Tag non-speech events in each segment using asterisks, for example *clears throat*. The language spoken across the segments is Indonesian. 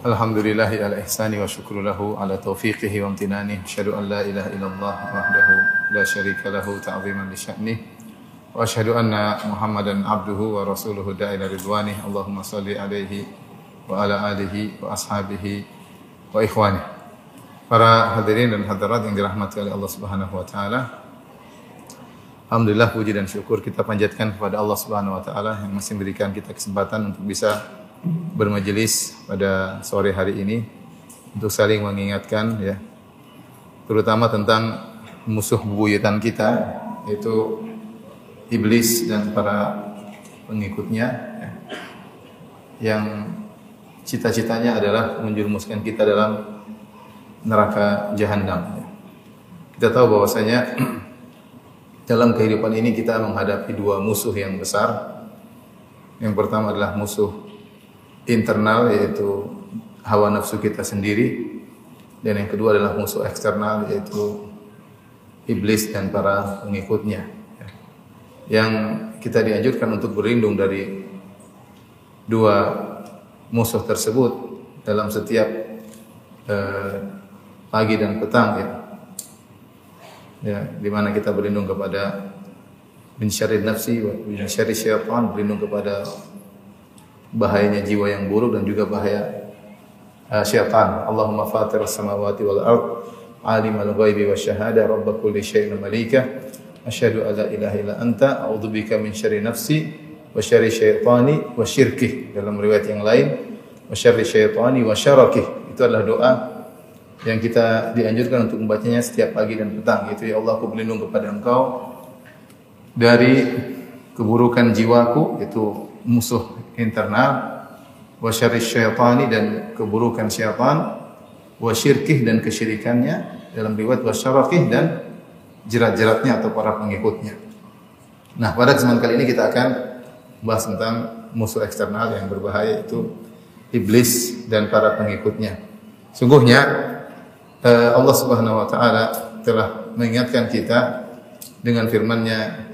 Alhamdulillahi ala ihsani wa syukru lahu ala taufiqihi wa amtinani. Asyhadu an la ilaha illallah wahdahu la syarika lahu ta'ziman li sya'nih. Wa asyhadu anna Muhammadan abduhu wa rasuluhu da'ila ridwanih. Allahumma salli alaihi wa ala alihi wa ashabihi wa ikhwanih. Para hadirin dan hadirat yang dirahmati oleh Allah Subhanahu wa taala. Alhamdulillah puji dan syukur kita panjatkan kepada Allah Subhanahu wa taala yang masih memberikan kita kesempatan untuk bisa bermajelis pada sore hari ini untuk saling mengingatkan ya terutama tentang musuh bebuyutan kita yaitu iblis dan para pengikutnya ya, yang cita-citanya adalah menjerumuskan kita dalam neraka jahanam. ya. Kita tahu bahwasanya *clears throat* dalam kehidupan ini kita menghadapi dua musuh yang besar. Yang pertama adalah musuh internal yaitu hawa nafsu kita sendiri dan yang kedua adalah musuh eksternal yaitu iblis dan para pengikutnya. Yang kita dianjurkan untuk berlindung dari dua musuh tersebut dalam setiap eh, pagi dan petang ya ya di kita berlindung kepada min syarri nafsi wa syarri syaitan berlindung kepada bahayanya jiwa yang buruk dan juga bahaya uh, syaitan. Allahumma fatir samawati wal ard alimul ghaibi wasyahada rabb kulli syai'in malika asyhadu an la ilaha illa anta a'udzubika min syarri nafsi wa syarri syaitani wa syirkih. Dalam riwayat yang lain wa syarri syaitani wa syarakih itu adalah doa yang kita dianjurkan untuk membacanya setiap pagi dan petang. Yaitu ya Allah aku berlindung kepada Engkau dari keburukan jiwaku itu musuh internal wa syarri syaitani dan keburukan syaitan wa syirkih dan kesyirikannya dalam riwayat wa syarakih dan jerat-jeratnya atau para pengikutnya. Nah, pada kesempatan kali ini kita akan bahas tentang musuh eksternal yang berbahaya itu iblis dan para pengikutnya. Sungguhnya eh, Allah Subhanahu wa taala telah mengingatkan kita dengan firman-Nya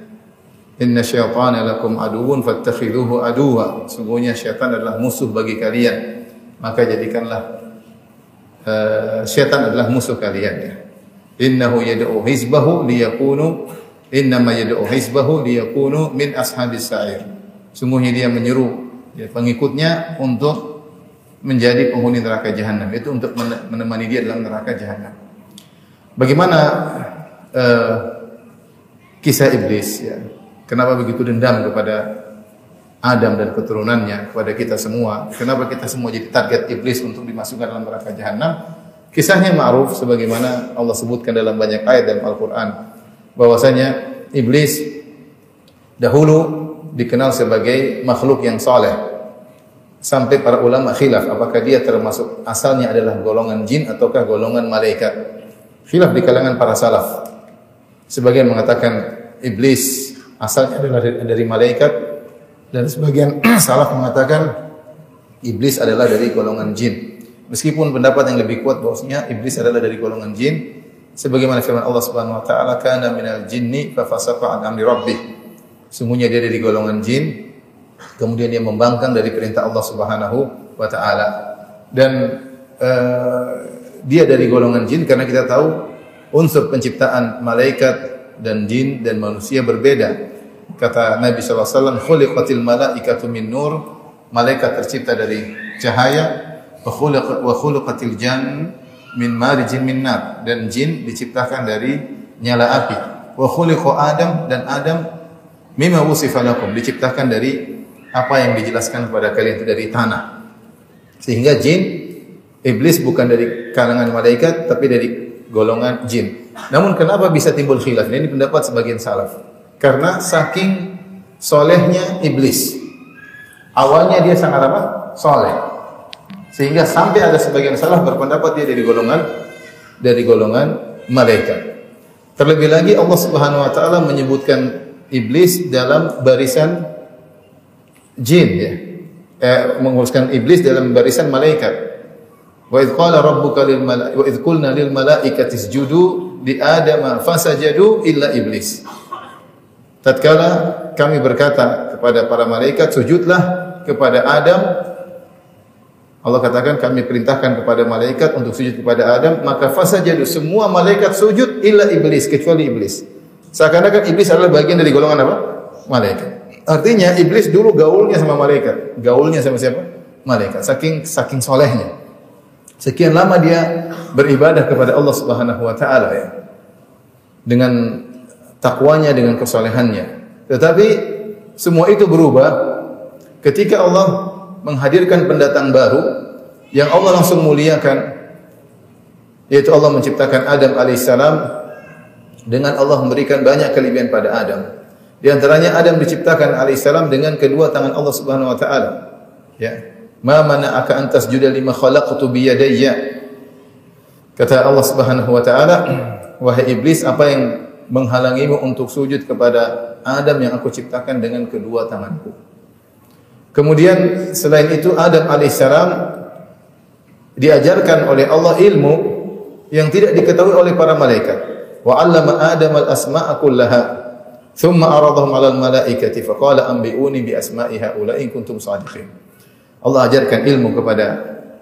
Inna syaitana lakum aduwwun fattakhidhuhu aduwa. Sungguhnya syaitan adalah musuh bagi kalian. Maka jadikanlah uh, syaitan adalah musuh kalian ya. Innahu yad'u hizbahu liyakunu innama yad'u hizbahu liyakunu min ashabis sa'ir. Sungguhnya dia menyeru ya, pengikutnya untuk menjadi penghuni neraka jahanam. Itu untuk menemani dia dalam neraka jahanam. Bagaimana uh, kisah iblis ya? Kenapa begitu dendam kepada Adam dan keturunannya kepada kita semua? Kenapa kita semua jadi target iblis untuk dimasukkan dalam neraka jahanam? Kisahnya ma'ruf sebagaimana Allah sebutkan dalam banyak ayat dalam Al-Qur'an bahwasanya iblis dahulu dikenal sebagai makhluk yang soleh sampai para ulama khilaf apakah dia termasuk asalnya adalah golongan jin ataukah golongan malaikat khilaf di kalangan para salaf sebagian mengatakan iblis asalnya adalah dari, dari malaikat dan sebagian *clears throat* salaf mengatakan iblis adalah dari golongan jin. Meskipun pendapat yang lebih kuat bahwasanya iblis adalah dari golongan jin sebagaimana firman Allah Subhanahu wa taala kana minal jinni fa fasaqa an amri rabbih. Sungguhnya dia dari golongan jin kemudian dia membangkang dari perintah Allah Subhanahu wa taala. Dan uh, dia dari golongan jin karena kita tahu unsur penciptaan malaikat dan jin dan manusia berbeda. Kata Nabi SAW, khuliqatil malaikatu min nur, malaikat tercipta dari cahaya, wa khuliqatil jan min marijin min nar, dan jin diciptakan dari nyala api. Wa khuliqa Adam dan Adam mimma wusifa lakum, diciptakan dari apa yang dijelaskan kepada kalian itu dari tanah. Sehingga jin, iblis bukan dari kalangan malaikat, tapi dari golongan jin. Namun kenapa bisa timbul khilaf? Ini pendapat sebagian salaf. Karena saking solehnya iblis. Awalnya dia sangat apa? Soleh. Sehingga sampai ada sebagian salah berpendapat dia dari golongan dari golongan malaikat. Terlebih lagi Allah Subhanahu wa taala menyebutkan iblis dalam barisan jin ya. Eh, menguruskan iblis dalam barisan malaikat. Wa idh qala rabbuka lil lil malaikati isjudu li adama fasajadu illa iblis. Tatkala kami berkata kepada para malaikat sujudlah kepada Adam Allah katakan kami perintahkan kepada malaikat untuk sujud kepada Adam maka fasajadu semua malaikat sujud illa iblis kecuali iblis. Seakan-akan iblis adalah bagian dari golongan apa? Malaikat. Artinya iblis dulu gaulnya sama malaikat. Gaulnya sama siapa? Malaikat. Saking saking solehnya. Sekian lama dia beribadah kepada Allah Subhanahu wa taala ya. Dengan takwanya, dengan kesolehannya. Tetapi semua itu berubah ketika Allah menghadirkan pendatang baru yang Allah langsung muliakan yaitu Allah menciptakan Adam alaihissalam dengan Allah memberikan banyak kelebihan pada Adam. Di antaranya Adam diciptakan alaihissalam dengan kedua tangan Allah Subhanahu wa taala. Ya. Ma mana'aka an tasjuda lima khalaqtu bi yadayya. Kata Allah Subhanahu wa taala, wahai iblis, apa yang menghalangimu untuk sujud kepada Adam yang aku ciptakan dengan kedua tanganku? Kemudian selain itu Adam alaihissalam diajarkan oleh Allah ilmu yang tidak diketahui oleh para malaikat. Wa 'allama Adam al-asma'a kullaha. Thumma aradahum 'ala al-malaikati faqala anbi'uni bi asma'i haula'i kuntum shadiqin. Allah ajarkan ilmu kepada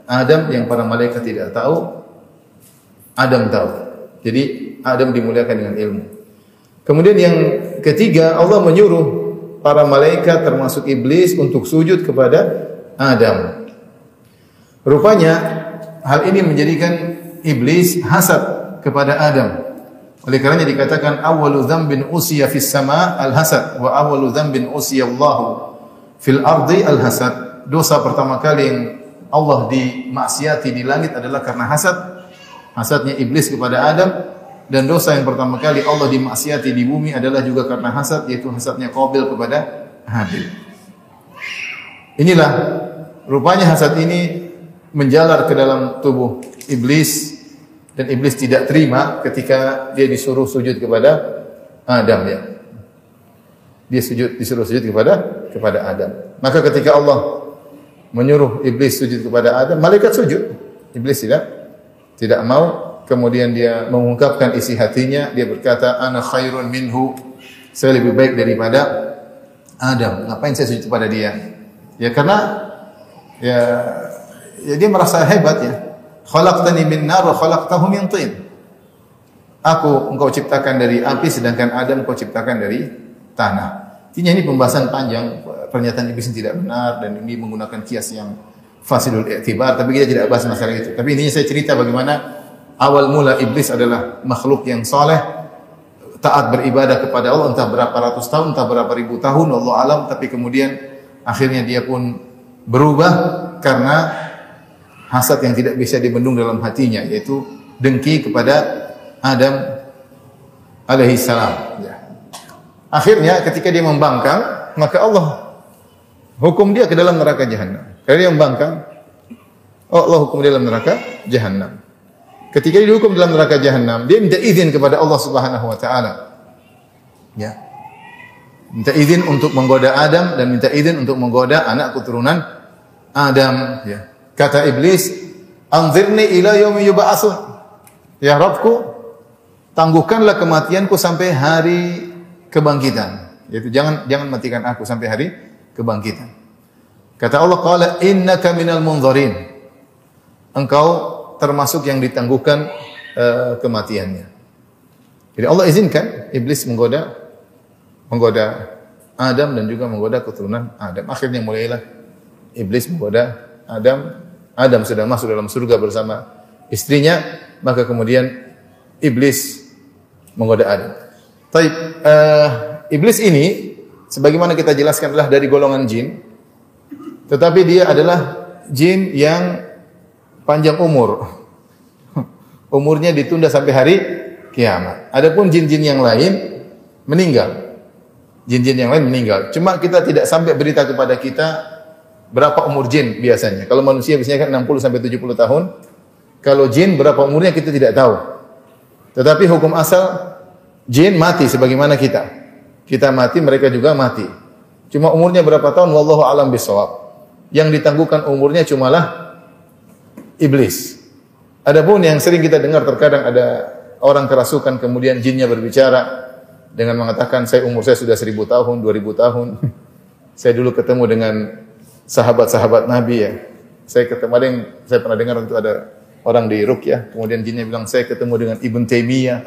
Adam yang para malaikat tidak tahu. Adam tahu. Jadi Adam dimuliakan dengan ilmu. Kemudian yang ketiga Allah menyuruh para malaikat termasuk iblis untuk sujud kepada Adam. Rupanya hal ini menjadikan iblis hasad kepada Adam. Oleh karenanya dikatakan awwalu dzambin usiya fis sama al hasad wa awwalu dzambin usiya Allah fil ardi al hasad. Dosa pertama kali yang Allah dimaksiati di langit adalah karena hasad. Hasadnya iblis kepada Adam dan dosa yang pertama kali Allah dimaksiati di bumi adalah juga karena hasad yaitu hasadnya Qabil kepada Habil. Inilah rupanya hasad ini menjalar ke dalam tubuh iblis dan iblis tidak terima ketika dia disuruh sujud kepada Adam ya. Dia sujud disuruh sujud kepada kepada Adam. Maka ketika Allah menyuruh iblis sujud kepada Adam, malaikat sujud. Iblis tidak tidak mau kemudian dia mengungkapkan isi hatinya, dia berkata, "Ana khairun minhu." Saya lebih baik daripada Adam. Ngapain saya sujud kepada dia? Ya karena ya, ya dia merasa hebat ya. Khalaqtani min nar wa khalaqtahu min tin. Aku engkau ciptakan dari api sedangkan Adam engkau ciptakan dari tanah. Intinya ini pembahasan panjang pernyataan iblis yang tidak benar dan ini menggunakan kias yang fasidul i'tibar tapi kita tidak bahas masalah itu. Tapi intinya saya cerita bagaimana awal mula iblis adalah makhluk yang soleh, taat beribadah kepada Allah entah berapa ratus tahun, entah berapa ribu tahun, Allah alam, tapi kemudian akhirnya dia pun berubah karena hasad yang tidak bisa dibendung dalam hatinya, yaitu dengki kepada Adam alaihi salam. Ya. Akhirnya ketika dia membangkang, maka Allah hukum dia ke dalam neraka jahanam. Karena dia membangkang, Allah hukum dia dalam neraka jahanam. Ketika dia dihukum dalam neraka jahanam, dia minta izin kepada Allah Subhanahu wa taala. Ya. Minta izin untuk menggoda Adam dan minta izin untuk menggoda anak keturunan Adam, ya. Kata iblis, "Anzirni ila yaumi yub'atsun." Ya Rabbku, tangguhkanlah kematianku sampai hari kebangkitan. Yaitu jangan jangan matikan aku sampai hari kebangkitan. Kata Allah, "Qala innaka minal munzarin." Engkau termasuk yang ditangguhkan uh, kematiannya. Jadi Allah izinkan iblis menggoda menggoda Adam dan juga menggoda keturunan Adam. Akhirnya mulailah iblis menggoda Adam. Adam sudah masuk dalam surga bersama istrinya, maka kemudian iblis menggoda Adam. Tapi uh, iblis ini sebagaimana kita jelaskan adalah dari golongan jin. Tetapi dia adalah jin yang panjang umur. *laughs* Umurnya ditunda sampai hari kiamat. Adapun jin-jin yang lain meninggal. Jin-jin yang lain meninggal. Cuma kita tidak sampai berita kepada kita berapa umur jin biasanya. Kalau manusia biasanya kan 60 sampai 70 tahun. Kalau jin berapa umurnya kita tidak tahu. Tetapi hukum asal jin mati sebagaimana kita. Kita mati, mereka juga mati. Cuma umurnya berapa tahun wallahu alam bisawab. Yang ditangguhkan umurnya cumalah iblis. Adapun yang sering kita dengar terkadang ada orang kerasukan kemudian jinnya berbicara dengan mengatakan saya umur saya sudah seribu tahun, dua ribu tahun. *laughs* saya dulu ketemu dengan sahabat-sahabat Nabi ya. Saya ketemu ada yang saya pernah dengar itu ada orang di ya, kemudian jinnya bilang saya ketemu dengan Ibn Taimiyah.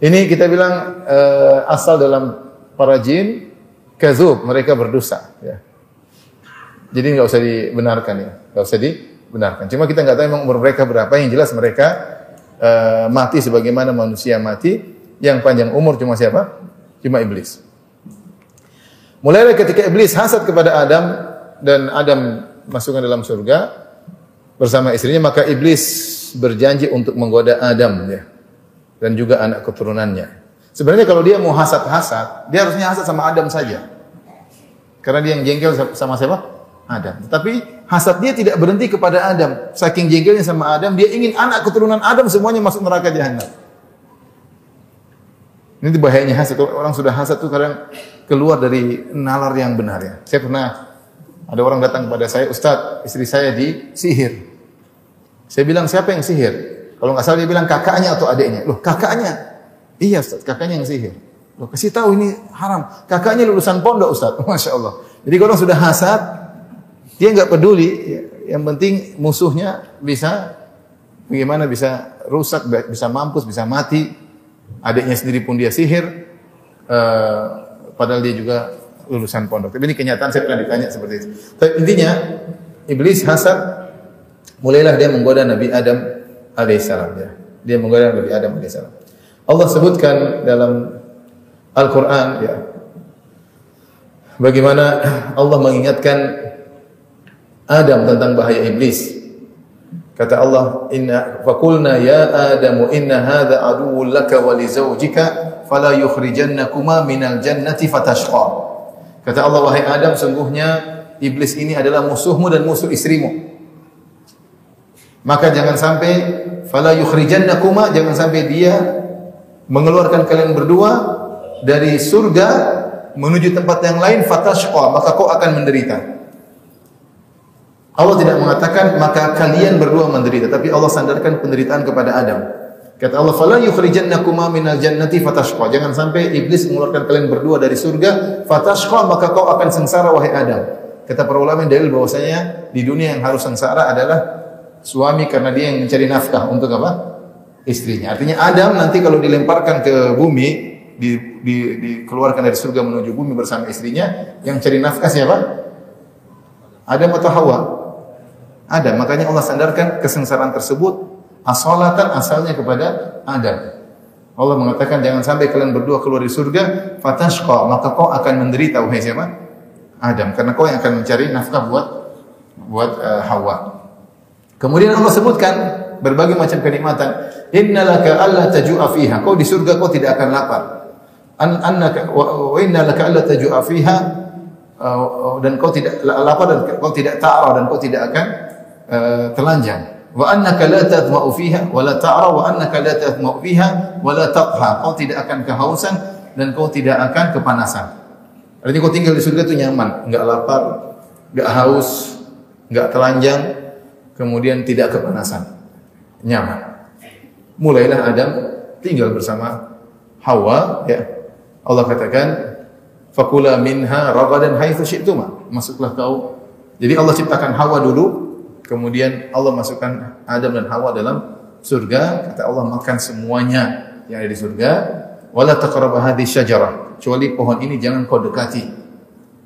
Ini kita bilang uh, asal dalam para jin kazub, mereka berdosa ya. Jadi nggak usah dibenarkan ya, nggak usah dibenarkan. Cuma kita nggak tahu memang umur mereka berapa. Yang jelas mereka uh, mati sebagaimana manusia mati. Yang panjang umur cuma siapa? Cuma iblis. Mulai ketika iblis hasad kepada Adam dan Adam masukkan dalam surga bersama istrinya, maka iblis berjanji untuk menggoda Adam ya. Dan juga anak keturunannya. Sebenarnya kalau dia mau hasad-hasad, dia harusnya hasad sama Adam saja. Karena dia yang jengkel sama siapa? Adam. Tapi hasad dia tidak berhenti kepada Adam. Saking jengkelnya sama Adam, dia ingin anak keturunan Adam semuanya masuk neraka jahanam. Ini bahayanya hasad. Orang sudah hasad tuh kadang keluar dari nalar yang benar ya. Saya pernah ada orang datang kepada saya, Ustadz, istri saya di sihir. Saya bilang siapa yang sihir? Kalau nggak salah dia bilang kakaknya atau adiknya. Loh kakaknya? Iya Ustadz, kakaknya yang sihir. Loh kasih tahu ini haram. Kakaknya lulusan pondok Ustadz. *laughs* Masya Allah. Jadi kalau sudah hasad, dia nggak peduli. Yang penting musuhnya bisa bagaimana bisa rusak, bisa mampus, bisa mati adiknya sendiri pun dia sihir, uh, padahal dia juga lulusan pondok. Tapi ini kenyataan saya pernah ditanya seperti itu. Tapi intinya iblis hasad, mulailah dia menggoda Nabi Adam alaihissalam. Ya. Dia menggoda Nabi Adam alaihissalam. Allah sebutkan dalam Al-Quran ya, bagaimana Allah mengingatkan Adam tentang bahaya iblis. Kata Allah, "Inna faqulna ya Adamu inna hadza aduwwun laka wa li zawjika fala yukhrijannakuma minal jannati fatashqa." Kata Allah, "Wahai Adam, sungguhnya iblis ini adalah musuhmu dan musuh istrimu. Maka jangan sampai fala yukhrijannakuma, jangan sampai dia mengeluarkan kalian berdua dari surga menuju tempat yang lain fatashqa, maka kau akan menderita." Allah tidak mengatakan maka kalian berdua menderita, tapi Allah sandarkan penderitaan kepada Adam. Kata Allah, "Fala yukhrijannakuma minal jannati fatashqa." Jangan sampai iblis mengeluarkan kalian berdua dari surga, fatashqa maka kau akan sengsara wahai Adam. Kata para ulama dalil bahwasanya di dunia yang harus sengsara adalah suami karena dia yang mencari nafkah untuk apa? istrinya. Artinya Adam nanti kalau dilemparkan ke bumi, di, di, dikeluarkan dari surga menuju bumi bersama istrinya, yang cari nafkah siapa? Adam atau Hawa? Ada. Makanya Allah sandarkan kesengsaraan tersebut asalatan asalnya kepada Adam. Allah mengatakan jangan sampai kalian berdua keluar dari surga fatashqa maka kau akan menderita wahai siapa? Adam karena kau yang akan mencari nafkah buat buat uh, Hawa. Kemudian Allah sebutkan berbagai macam kenikmatan. Innalaka alla tajua fiha. Kau di surga kau tidak akan lapar. An annaka wa innalaka alla tajua fiha uh, dan kau tidak lapar dan kau tidak ta'ra dan kau tidak akan Eh, telanjang. Wa annaka la tadma'u fiha wa la ta'ra wa annaka la tadma'u fiha wa la taqha. Kau tidak akan kehausan dan kau tidak akan kepanasan. Artinya kau tinggal di surga itu nyaman, enggak lapar, enggak haus, enggak telanjang, kemudian tidak kepanasan. Nyaman. Mulailah Adam tinggal bersama Hawa ya. Allah katakan fakula minha ragadan haitsu syi'tuma. Masuklah kau. Jadi Allah ciptakan Hawa dulu Kemudian Allah masukkan Adam dan Hawa dalam surga. Kata Allah makan semuanya yang ada di surga. Wala taqrabu hadhihi syajarah. Kecuali pohon ini jangan kau dekati.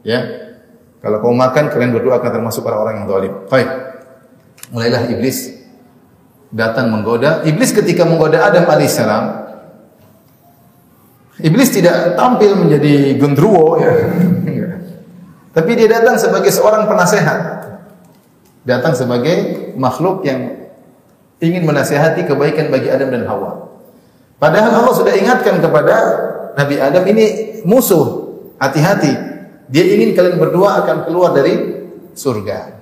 Ya. Kalau kau makan kalian berdua akan termasuk para orang yang zalim. Baik. Mulailah iblis datang menggoda. Iblis ketika menggoda Adam alaihissalam, Iblis tidak tampil menjadi gendruwo ya. *laughs* Tapi dia datang sebagai seorang penasehat datang sebagai makhluk yang ingin menasihati kebaikan bagi Adam dan Hawa. Padahal Allah sudah ingatkan kepada Nabi Adam ini musuh, hati-hati. Dia ingin kalian berdua akan keluar dari surga.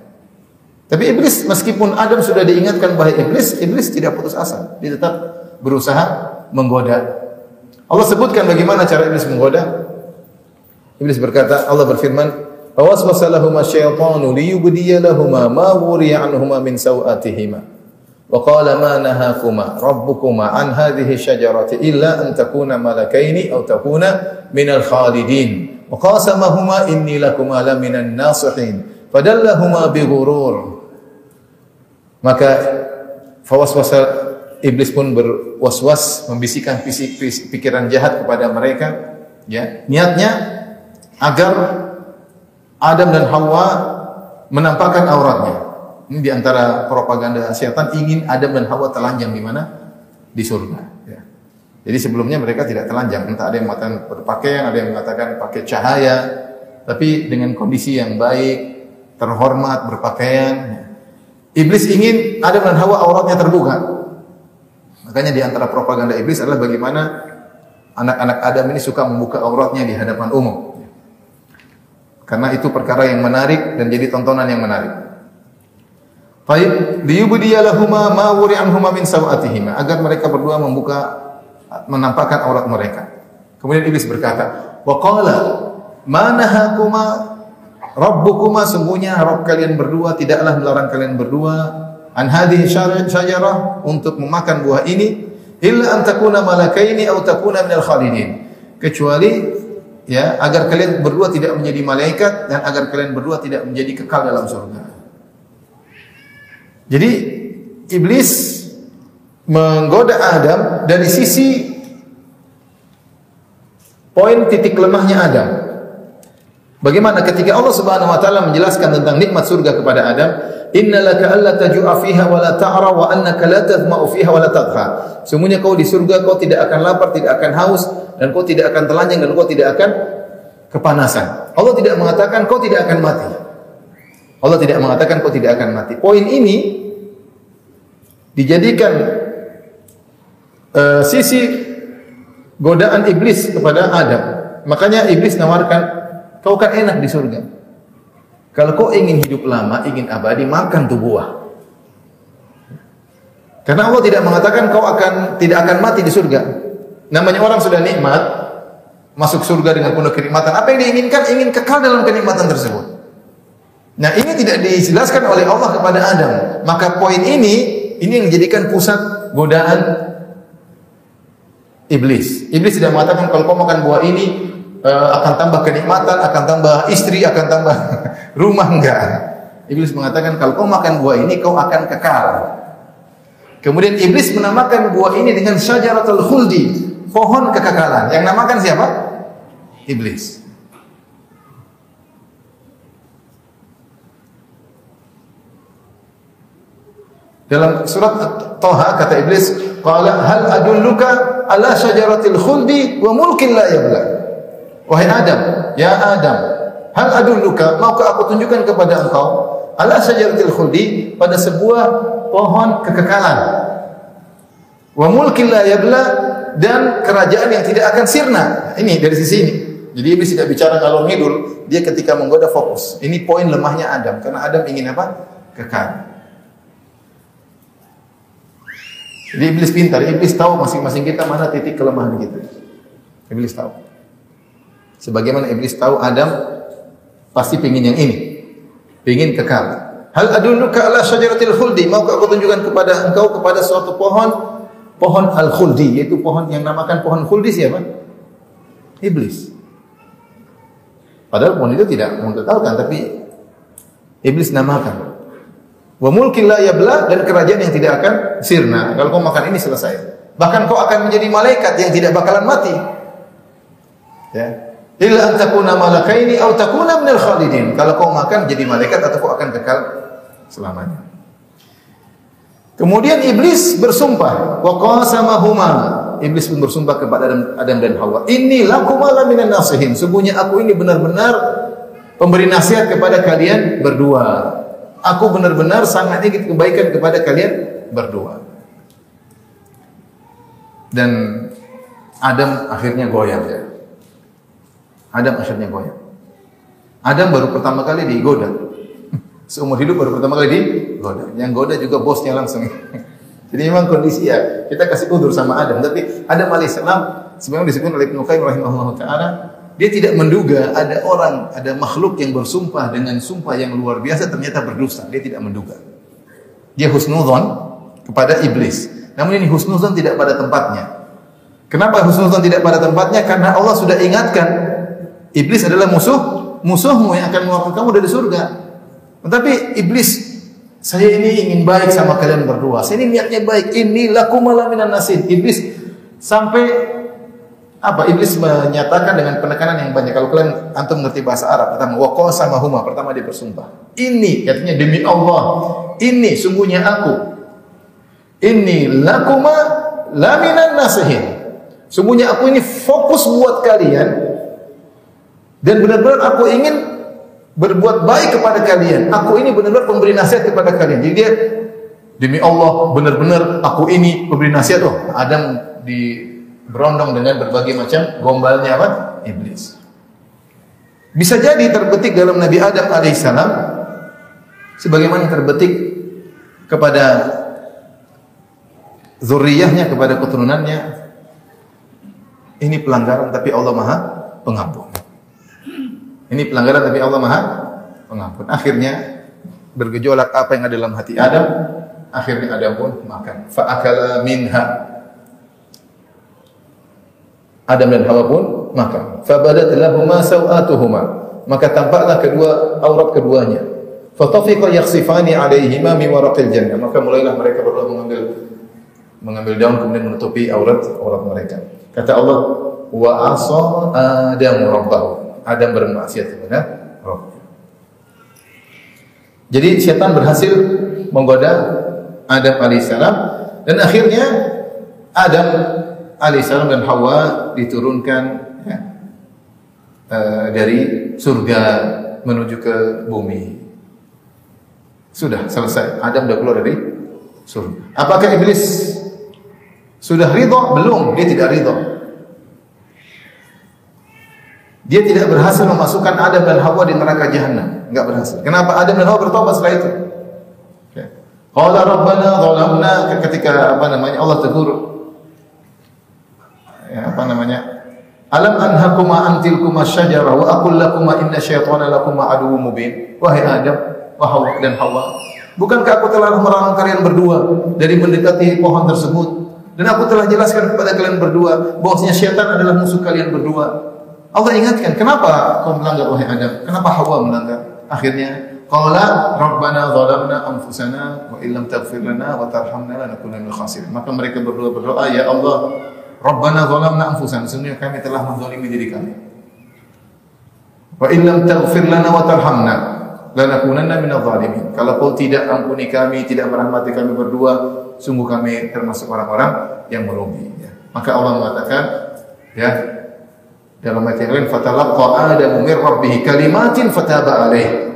Tapi iblis meskipun Adam sudah diingatkan bahaya iblis, iblis tidak putus asa. Dia tetap berusaha menggoda. Allah sebutkan bagaimana cara iblis menggoda. Iblis berkata, Allah berfirman, "Fawaswasa lahuma syaitanu liyubdiya lahuma ma wuriya anhuma min sawatihima." Wa qala ma nahakuma rabbukuma an hadhihi syajarati illa an takuna malakaini aw takuna minal khalidin. Wa qasamahuma inni lakuma laminan nasihin. Fadallahuma bighurur. Maka fawaswasa iblis pun berwaswas membisikkan pikiran jahat kepada mereka ya. Niatnya agar Adam dan Hawa menampakkan auratnya. Ini di antara propaganda setan ingin Adam dan Hawa telanjang di mana? Di surga ya. jadi sebelumnya mereka tidak telanjang. Entah ada yang mengatakan berpakaian ada yang mengatakan pakai cahaya. Tapi dengan kondisi yang baik terhormat berpakaian. Iblis ingin Adam dan Hawa auratnya terbuka. Makanya di antara propaganda iblis adalah bagaimana anak-anak Adam ini suka membuka auratnya di hadapan umum. Karena itu perkara yang menarik dan jadi tontonan yang menarik. Baik, liyubdiyalahuma ma wuri anhuma min sawatihima agar mereka berdua membuka menampakkan aurat mereka. Kemudian iblis berkata, "Wa qala ma nahakuma Rabbukuma sungguhnya Rabb kalian berdua tidaklah melarang kalian berdua an hadhihi syajarah untuk memakan buah ini illa an takuna malakaini aw takuna minal khalidin kecuali ya agar kalian berdua tidak menjadi malaikat dan agar kalian berdua tidak menjadi kekal dalam surga. Jadi iblis menggoda Adam dari sisi poin titik lemahnya Adam. Bagaimana ketika Allah Subhanahu wa taala menjelaskan tentang nikmat surga kepada Adam, innalaka alla tajua fiha wa la ta'ra wa annaka la tadma'u fiha wa la tadha. Sungguhnya kau di surga kau tidak akan lapar, tidak akan haus dan kau tidak akan telanjang dan kau tidak akan kepanasan. Allah tidak mengatakan kau tidak akan mati. Allah tidak mengatakan kau tidak akan mati. Poin ini dijadikan uh, sisi godaan iblis kepada Adam. Makanya iblis nawarkan Kau kan enak di surga. Kalau kau ingin hidup lama, ingin abadi, makan tuh buah. Karena Allah tidak mengatakan kau akan tidak akan mati di surga. Namanya orang sudah nikmat, masuk surga dengan penuh kenikmatan. Apa yang diinginkan? Ingin kekal dalam kenikmatan tersebut. Nah, ini tidak dijelaskan oleh Allah kepada Adam. Maka poin ini ini yang menjadikan pusat godaan iblis. Iblis tidak mengatakan kalau kau makan buah ini uh, akan tambah kenikmatan, akan tambah istri, akan tambah *laughs* rumah enggak. Iblis mengatakan kalau kau makan buah ini kau akan kekal. Kemudian iblis menamakan buah ini dengan syajaratul khuldi, pohon kekekalan. Yang namakan siapa? Iblis. Dalam surat Toha kata iblis, "Qala hal adulluka ala syajaratil khuldi wa mulkin la yabla." Wahai Adam, ya Adam, hal adulluka, maukah aku tunjukkan kepada engkau ala syajaratil khuldi pada sebuah pohon kekekalan. Wa mulkin la yabla dan kerajaan yang tidak akan sirna. Ini dari sisi ini. Jadi iblis tidak bicara kalau ngidul, dia ketika menggoda fokus. Ini poin lemahnya Adam karena Adam ingin apa? Kekal. Jadi iblis pintar, iblis tahu masing-masing kita mana titik kelemahan kita. Iblis tahu. Sebagaimana iblis tahu Adam pasti pingin yang ini. Pingin kekal. Hal adulluka ala syajaratil khuldi? Maukah aku tunjukkan kepada engkau kepada suatu pohon pohon al khuldi yaitu pohon yang namakan pohon khuldi siapa? Iblis. Padahal pohon itu tidak mengkekalkan tapi iblis namakan. Wa mulkin la yabla dan kerajaan yang tidak akan sirna. Kalau kau makan ini selesai. Bahkan kau akan menjadi malaikat yang tidak bakalan mati. Ya. Illa an takuna malakaini aw takuna minal khalidin. Kalau kau makan jadi malaikat atau kau akan kekal selamanya. Kemudian iblis bersumpah, wa qasamahuma. Iblis pun bersumpah kepada Adam, Adam dan Hawa. Ini lakuma minan nasihin. Sungguhnya aku ini benar-benar pemberi nasihat kepada kalian berdua. Aku benar-benar sangat ingin kebaikan kepada kalian berdua. Dan Adam akhirnya goyah ya. Adam akhirnya goyah. Adam baru pertama kali digoda. *laughs* Seumur hidup baru pertama kali digoda. Yang goda juga bosnya langsung. *laughs* Jadi memang kondisi ya, kita kasih udur sama Adam. Tapi Adam alaihissalam, sebenarnya disebut oleh Ibnu rahimahullah ta'ala, dia tidak menduga ada orang, ada makhluk yang bersumpah dengan sumpah yang luar biasa ternyata berdusta. Dia tidak menduga. Dia husnudhan kepada iblis. Namun ini husnudhan tidak pada tempatnya. Kenapa husnudhan tidak pada tempatnya? Karena Allah sudah ingatkan iblis adalah musuh musuhmu yang akan mengeluarkan kamu dari surga. Tetapi iblis saya ini ingin baik sama kalian berdua. Saya ini niatnya baik. Ini laku malaminan nasin. Iblis sampai apa? Iblis menyatakan dengan penekanan yang banyak. Kalau kalian antum mengerti bahasa Arab, pertama waqo sama huma. Pertama dia bersumpah. Ini artinya demi Allah. Ini sungguhnya aku. Ini lakuma laminan nasihin. Sungguhnya aku ini fokus buat kalian dan benar-benar aku ingin berbuat baik kepada kalian. Aku ini benar-benar pemberi nasihat kepada kalian. Jadi dia demi Allah benar-benar aku ini pemberi nasihat. Oh, Adam di berondong dengan berbagai macam gombalnya apa? Iblis. Bisa jadi terbetik dalam Nabi Adam alaihissalam sebagaimana terbetik kepada zuriyahnya kepada keturunannya ini pelanggaran tapi Allah Maha Pengampun. Ini pelanggaran tapi Allah Maha Pengampun. Akhirnya bergejolak apa yang ada dalam hati Adam. Akhirnya Adam pun makan. Fa'akala minha. Adam dan Hawa pun makan. Fabadat sawatuhuma. Maka tampaklah kedua aurat keduanya. Fatafiqa yakhsifani alaihima min waraqil jannah. Maka mulailah mereka berdua mengambil mengambil daun kemudian menutupi aurat aurat mereka. Kata Allah, wa asa Adam rabbahu. Adam bermaksiat kepada Rabb. Jadi setan berhasil menggoda Adam alaihissalam dan akhirnya Adam alaihissalam dan Hawa diturunkan ya, uh, dari surga menuju ke bumi. Sudah selesai. Adam sudah keluar dari surga. Apakah iblis sudah ridho? Belum, dia tidak ridho. Dia tidak berhasil memasukkan Adam dan Hawa di neraka jahanam. Enggak berhasil. Kenapa Adam dan Hawa bertobat setelah itu? Qala rabbana zalamna ketika apa namanya Allah tegur ya, apa namanya? Alam anhakuma antilkuma syajara wa aqul lakuma inna syaitana lakuma aduwwum mubin. Wahai Adam, wahai dan Hawa, bukankah aku telah melarang kalian berdua dari mendekati pohon tersebut? Dan aku telah jelaskan kepada kalian berdua bahwasanya syaitan adalah musuh kalian berdua. Allah ingatkan, kenapa kau melanggar wahai Adam? Kenapa Hawa melanggar? Akhirnya, qala rabbana zalamna anfusana wa illam taghfir lana wa tarhamna lanakunanna minal khasirin. Maka mereka berdua berdoa, ya Allah, rabbana zalamna anfusana, sesungguhnya kami telah menzalimi diri kami. Wa illam taghfir lana wa tarhamna lanakunanna minal zalimin. Kalau kau tidak ampuni kami, tidak merahmati kami berdua, sungguh kami termasuk orang-orang yang merugi. Ya. Maka Allah mengatakan, ya dalam ayat yang lain fatalaqqa adamu min rabbih kalimatin fataba alaih.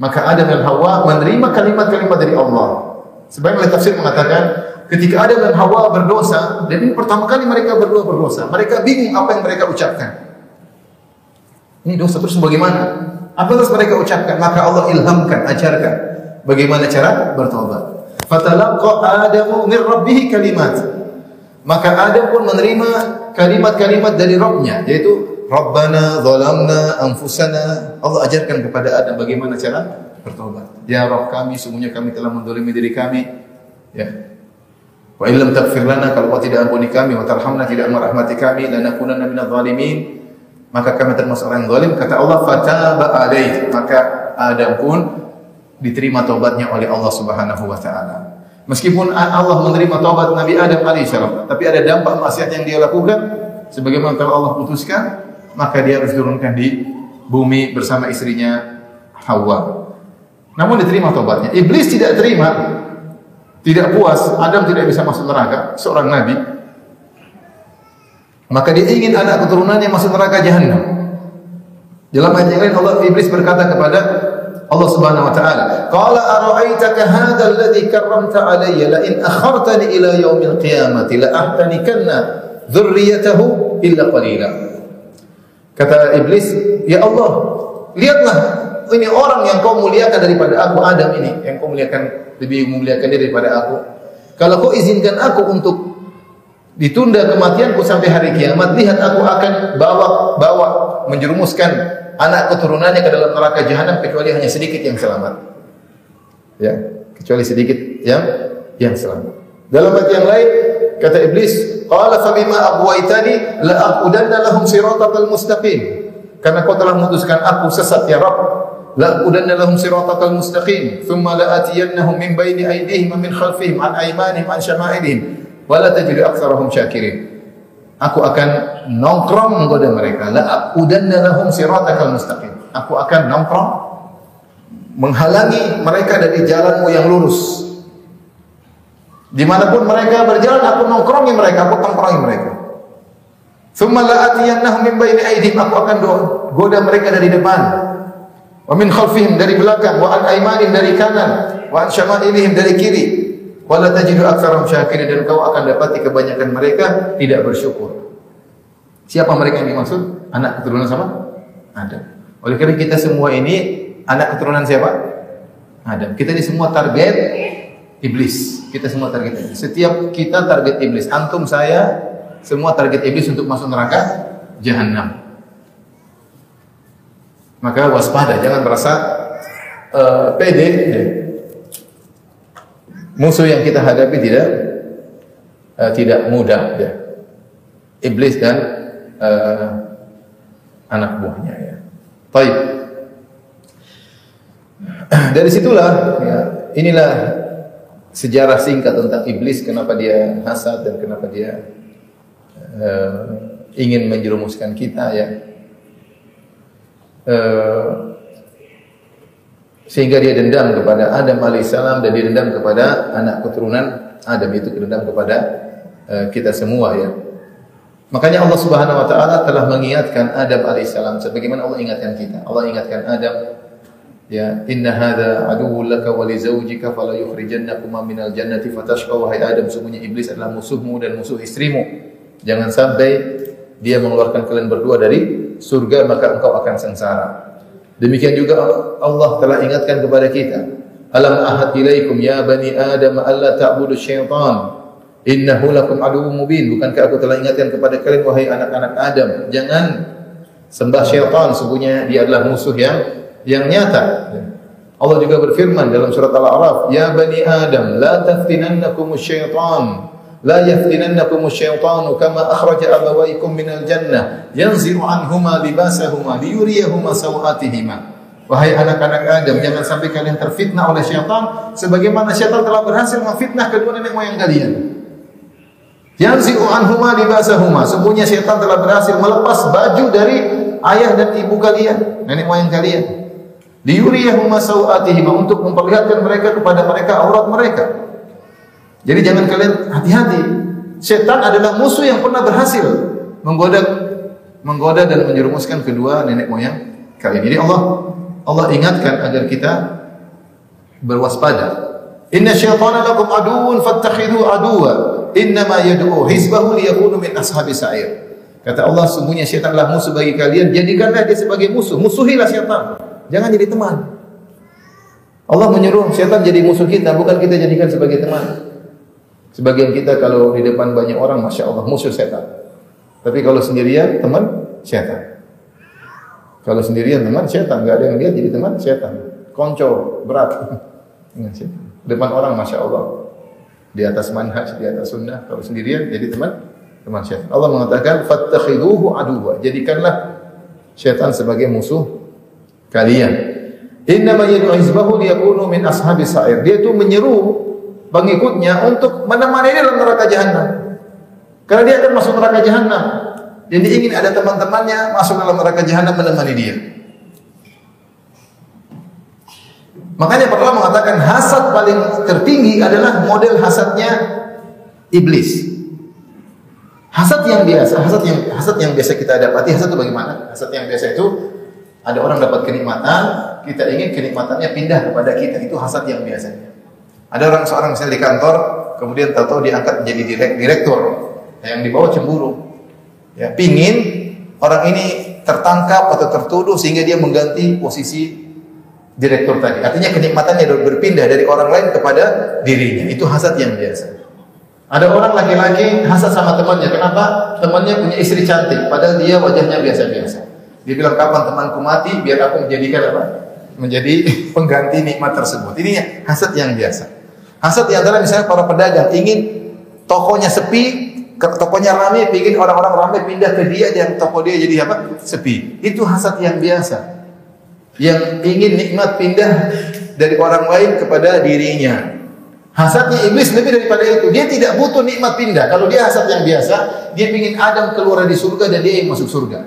Maka Adam dan Hawa menerima kalimat-kalimat dari Allah. Sebagian oleh tafsir mengatakan ketika Adam dan Hawa berdosa dan ini pertama kali mereka berdua berdosa, mereka bingung apa yang mereka ucapkan. Ini dosa terus bagaimana? Apa harus mereka ucapkan? Maka Allah ilhamkan, ajarkan bagaimana cara bertobat. Fatalaqqa Adamu min rabbih kalimat. Maka Adam pun menerima kalimat-kalimat dari Rabbnya, yaitu Rabbana zalamna anfusana. Allah ajarkan kepada Adam bagaimana cara bertobat. Ya Rabb kami, sungguhnya kami telah mendolimi diri kami. Ya. Wa illam taghfir lana kalau kau tidak ampuni kami wa tarhamna tidak merahmati kami lanakunanna minadh zalimin maka kami termasuk orang zalim kata Allah fataba alaih maka Adam pun diterima tobatnya oleh Allah Subhanahu wa taala Meskipun Allah menerima taubat Nabi Adam alaihissalam, tapi ada dampak maksiat yang dia lakukan, sebagaimana kalau Allah putuskan, maka dia harus turunkan di bumi bersama istrinya Hawa. Namun diterima taubatnya. Iblis tidak terima, tidak puas, Adam tidak bisa masuk neraka, seorang nabi. Maka dia ingin anak keturunannya masuk neraka jahanam. Dalam ayat yang lain Allah iblis berkata kepada Allah Subhanahu wa taala, "Qala ara'aitaka hadha alladhi karramta alayya la in akhartani ila yaumil qiyamati la ahtanikanna dzurriyyatahu illa qalila." Kata iblis, "Ya Allah, lihatlah ini orang yang kau muliakan daripada aku Adam ini, yang kau muliakan lebih memuliakan dia daripada aku. Kalau kau izinkan aku untuk ditunda kematianku sampai hari kiamat, lihat aku akan bawa bawa menjerumuskan anak keturunannya ke dalam neraka jahanam kecuali hanya sedikit yang selamat. Ya, kecuali sedikit yang yang selamat. Dalam ayat yang lain kata iblis, "Qala fa bima aghwaytani la aqudanna lahum siratal mustaqim." Karena kau telah memutuskan aku sesat ya Rabb, la aqudanna lahum siratal mustaqim, thumma la atiyannahum min baini aydihim wa min khalfihim an aymanihim an syama'ilihim wa la tajidu aktsarahum syakirin. Aku akan nongkrong menggoda mereka. La aqudanna lahum siratal mustaqim. Aku akan nongkrong menghalangi mereka dari jalanmu yang lurus. Di mana pun mereka berjalan, aku nongkrongi mereka, aku tongkrongi mereka. Thumma la'atiyannahum min baini aydihim, aku akan goda mereka dari depan. Wa min khalfihim dari belakang, wa an aymanihim dari kanan, wa an syama'ilihim dari kiri. Wa la tajidu aktsarahum syakirin dan kau akan dapati kebanyakan mereka tidak bersyukur. Siapa mereka yang dimaksud? Anak keturunan sama? Adam. Oleh karena kita semua ini anak keturunan siapa? Adam. Kita ini semua target iblis. Kita semua target iblis. Setiap kita target iblis. Antum saya semua target iblis untuk masuk neraka jahanam. Maka waspada, jangan merasa uh, pede. Musuh yang kita hadapi tidak uh, tidak mudah ya. Iblis dan uh, anak buahnya ya. Baik. *clears throat* Dari situlah ya, inilah sejarah singkat tentang iblis kenapa dia hasad dan kenapa dia uh, ingin menjerumuskan kita ya. Uh, sehingga dia dendam kepada Adam alaihissalam dan dia dendam kepada anak keturunan Adam. Itu dendam kepada uh, kita semua ya. Makanya Allah Subhanahu wa taala telah mengingatkan Adam alaihissalam. Sebagaimana Allah ingatkan kita. Allah ingatkan Adam ya inna hadza aduwwun laka wa li zawjika fala yukhrijannakuma minal jannati fatashqa. Wahai Adam sungguhnya iblis adalah musuhmu dan musuh istrimu. Jangan sampai dia mengeluarkan kalian berdua dari surga maka engkau akan sengsara demikian juga Allah telah ingatkan kepada kita alam ahad ilaikum ya bani adam alla ta'budu syaitan innahu lakum aduwwun mubin bukankah aku telah ingatkan kepada kalian wahai anak-anak Adam jangan sembah syaitan sungguhnya dia adalah musuh yang yang nyata. Allah juga berfirman dalam surat Al-A'raf, "Ya bani Adam, la taftinannakum syaitan." La yaftinannakum asy-syaitanu kama akhraja abawaykum minal jannah yanziru anhuma libasahuma liyuriyahuma sawatihima. Wahai anak-anak Adam, jangan sampai kalian terfitnah oleh syaitan sebagaimana syaitan telah berhasil memfitnah kedua nenek moyang kalian. Yanziru anhuma libasahuma. Sungguhnya syaitan telah berhasil melepas baju dari ayah dan ibu kalian, nenek moyang kalian liyuriyahuma sawatihima untuk memperlihatkan mereka kepada mereka aurat mereka. Jadi jangan kalian hati-hati. Setan adalah musuh yang pernah berhasil menggoda menggoda dan menjerumuskan kedua nenek moyang kalian. Jadi Allah Allah ingatkan agar kita berwaspada. Inna syaitana lakum aduun fattakhidhu aduwa. Innama yad'u hizbahu liyakunu min ashabi sa'ir. Kata Allah, sungguhnya syaitan adalah musuh bagi kalian, jadikanlah dia sebagai musuh. Musuhilah syaitan. Jangan jadi teman. Allah menyuruh setan jadi musuh kita, bukan kita jadikan sebagai teman. Sebagian kita kalau di depan banyak orang, masya Allah musuh setan. Tapi kalau sendirian teman setan. Kalau sendirian teman setan, nggak ada yang lihat jadi teman setan. Konco berat. Depan orang masya Allah di atas manhaj, di atas sunnah. Kalau sendirian jadi teman teman setan. Allah mengatakan fattakhiduhu aduwa. Jadikanlah setan sebagai musuh kalian. Innama yad'u hizbahu liyakunu min ashabi sa'ir. Dia itu menyeru pengikutnya untuk menemani dia dalam neraka jahanam. Karena dia akan masuk neraka jahanam. Dan dia ingin ada teman-temannya masuk dalam neraka jahanam menemani dia. Makanya para mengatakan hasad paling tertinggi adalah model hasadnya iblis. Hasad yang biasa, hasad yang hasad yang biasa kita dapati, hasad itu bagaimana? Hasad yang biasa itu ada orang dapat kenikmatan, kita ingin kenikmatannya pindah kepada kita. Itu hasad yang biasanya. Ada orang seorang misalnya di kantor, kemudian tahu-tahu diangkat menjadi direk, direktur. Yang di bawah cemburu. Ya, pingin orang ini tertangkap atau tertuduh sehingga dia mengganti posisi direktur tadi. Artinya kenikmatannya berpindah dari orang lain kepada dirinya. Itu hasad yang biasa. Ada orang laki-laki hasad sama temannya. Kenapa? Temannya punya istri cantik, padahal dia wajahnya biasa-biasa. Dia bilang kapan temanku mati, biar aku menjadikan apa? Menjadi *laughs* pengganti nikmat tersebut. Ini hasad yang biasa. Hasad yang antara misalnya para pedagang ingin tokonya sepi, tokonya ramai, ingin orang-orang ramai pindah ke dia dan toko dia jadi apa? Sepi. Itu hasad yang biasa. Yang ingin nikmat pindah dari orang lain kepada dirinya. Hasadnya iblis lebih daripada itu. Dia tidak butuh nikmat pindah. Kalau dia hasad yang biasa, dia ingin Adam keluar dari surga dan dia yang masuk surga.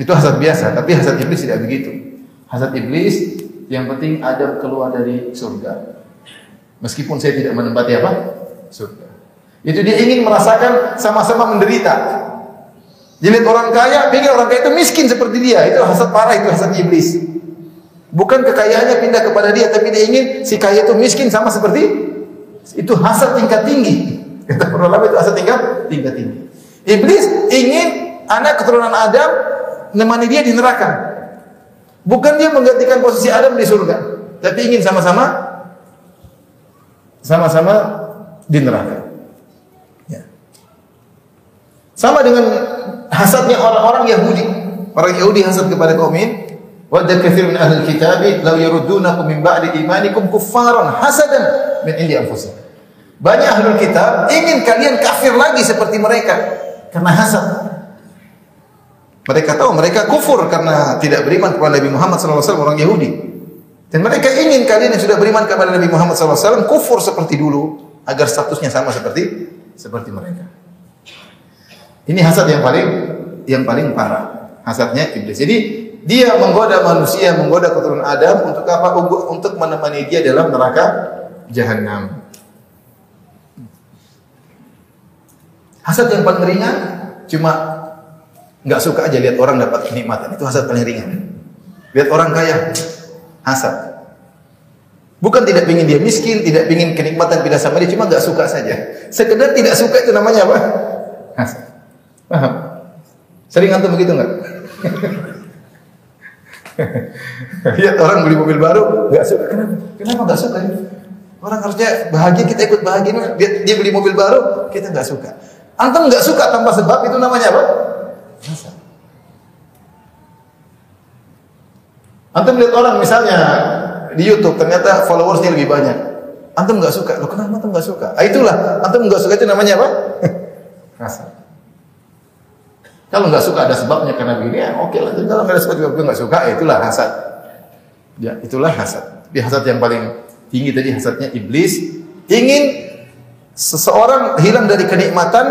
Itu hasad biasa, tapi hasad iblis tidak begitu. Hasad iblis yang penting Adam keluar dari surga. Meskipun saya tidak menempati apa? Surga. Itu dia ingin merasakan sama-sama menderita. Jadi orang kaya, ingin orang kaya itu miskin seperti dia. Itu hasad parah, itu hasad iblis. Bukan kekayaannya pindah kepada dia, tapi dia ingin si kaya itu miskin sama seperti itu hasad tingkat tinggi. *laughs* Para ulama itu hasad tingkat tingkat tinggi. Iblis ingin anak keturunan Adam nemani dia di neraka. Bukan dia menggantikan posisi Adam di surga, tapi ingin sama-sama sama-sama di neraka. Ya. Sama dengan hasadnya orang-orang Yahudi. Orang Yahudi hasad kepada kaum ini Wadda kathir min ahli kitabi law yaruddunakum min ba'di imanikum kuffaran hasadan min indi anfusihim. Banyak ahli kitab ingin kalian kafir lagi seperti mereka karena hasad. Mereka tahu mereka kufur karena tidak beriman kepada Nabi Muhammad SAW orang Yahudi. Dan mereka ingin kalian yang sudah beriman kepada Nabi Muhammad SAW kufur seperti dulu agar statusnya sama seperti seperti mereka. Ini hasad yang paling yang paling parah. Hasadnya iblis. Jadi dia menggoda manusia, menggoda keturunan Adam untuk apa? Untuk menemani dia dalam neraka jahanam. Hasad yang paling ringan cuma nggak suka aja lihat orang dapat kenikmatan. Itu hasad paling ringan. Lihat orang kaya, hasad. Bukan tidak ingin dia miskin, tidak ingin kenikmatan pindah sama dia, cuma nggak suka saja. Sekedar tidak suka itu namanya apa? Hasad. Paham? Sering antum begitu nggak? *laughs* Lihat orang beli mobil baru, nggak suka. Kenapa? Kenapa nggak suka? Orang harusnya bahagia, kita ikut bahagia. Dia, dia beli mobil baru, kita nggak suka. Antum nggak suka tanpa sebab itu namanya apa? Hasad. Antum lihat orang misalnya di YouTube ternyata followersnya lebih banyak. Antum nggak suka, lo kenapa antum nggak suka? Ah, itulah antum nggak suka itu namanya apa? *laughs* Hasad. Kalau nggak suka ada sebabnya karena begini, ya oke lah. Tapi kalau nggak sebab juga nggak suka, ya itulah hasad. Ya, itulah hasad. Di hasad yang paling tinggi tadi hasadnya iblis ingin seseorang hilang dari kenikmatan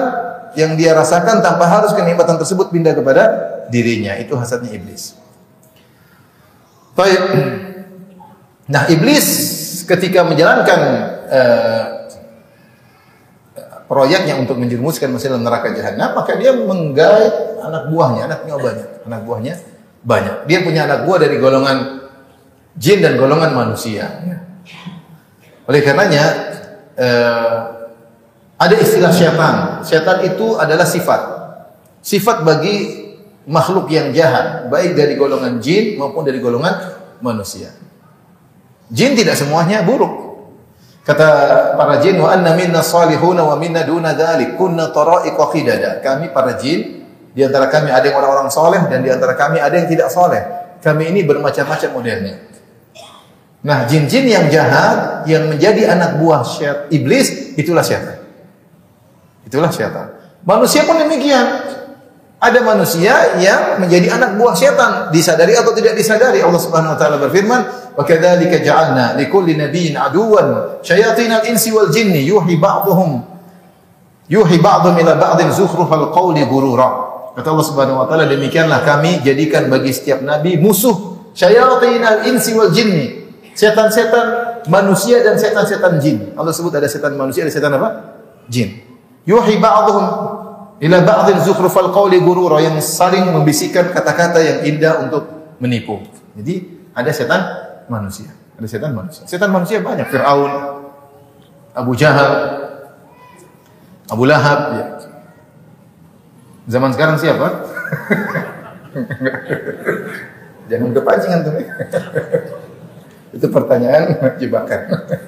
yang dia rasakan tanpa harus kenikmatan tersebut pindah kepada dirinya. Itu hasadnya iblis. Baik. Nah, iblis ketika menjalankan uh, proyeknya untuk menjerumuskan masalah neraka jahanam, maka dia menggait anak buahnya, anaknya banyak, anak buahnya banyak. Dia punya anak buah dari golongan jin dan golongan manusia. Oleh karenanya eh, ada istilah syaitan. Syaitan itu adalah sifat. Sifat bagi makhluk yang jahat, baik dari golongan jin maupun dari golongan manusia. Jin tidak semuanya buruk. Kata para jin, wa anna minna salihuna wa minna duna dhalik, kunna tara'iqa qidada. Kami para jin, di antara kami ada yang orang-orang soleh dan di antara kami ada yang tidak soleh. Kami ini bermacam-macam modelnya. Nah, jin-jin yang jahat yang menjadi anak buah syaitan iblis itulah syaitan. Itulah syaitan. Manusia pun demikian. Ada manusia yang menjadi anak buah syaitan, disadari atau tidak disadari. Allah Subhanahu wa taala berfirman, "Wa kadzalika ja'alna likulli nabiyyin aduwan syayatinal insi wal jinni yuhi ba'dhum yuhi ba'dhum ila ba'dhin zukhrufal qawli gurura." Kata Allah Subhanahu wa taala, demikianlah kami jadikan bagi setiap nabi musuh syayatinal insi wal jinni. Setan-setan manusia dan setan-setan jin. Allah sebut ada setan manusia, ada setan apa? Jin. Yuhi ba'dhum ila ba'dhin zukhrufal qawli gurura yang saling membisikkan kata-kata yang indah untuk menipu. Jadi ada setan manusia, ada setan manusia. Setan manusia banyak, Firaun, Abu Jahal, Abu Lahab, ya. Zaman sekarang siapa? *laughs* Jangan kepancing antum. *laughs* Itu pertanyaan jebakan.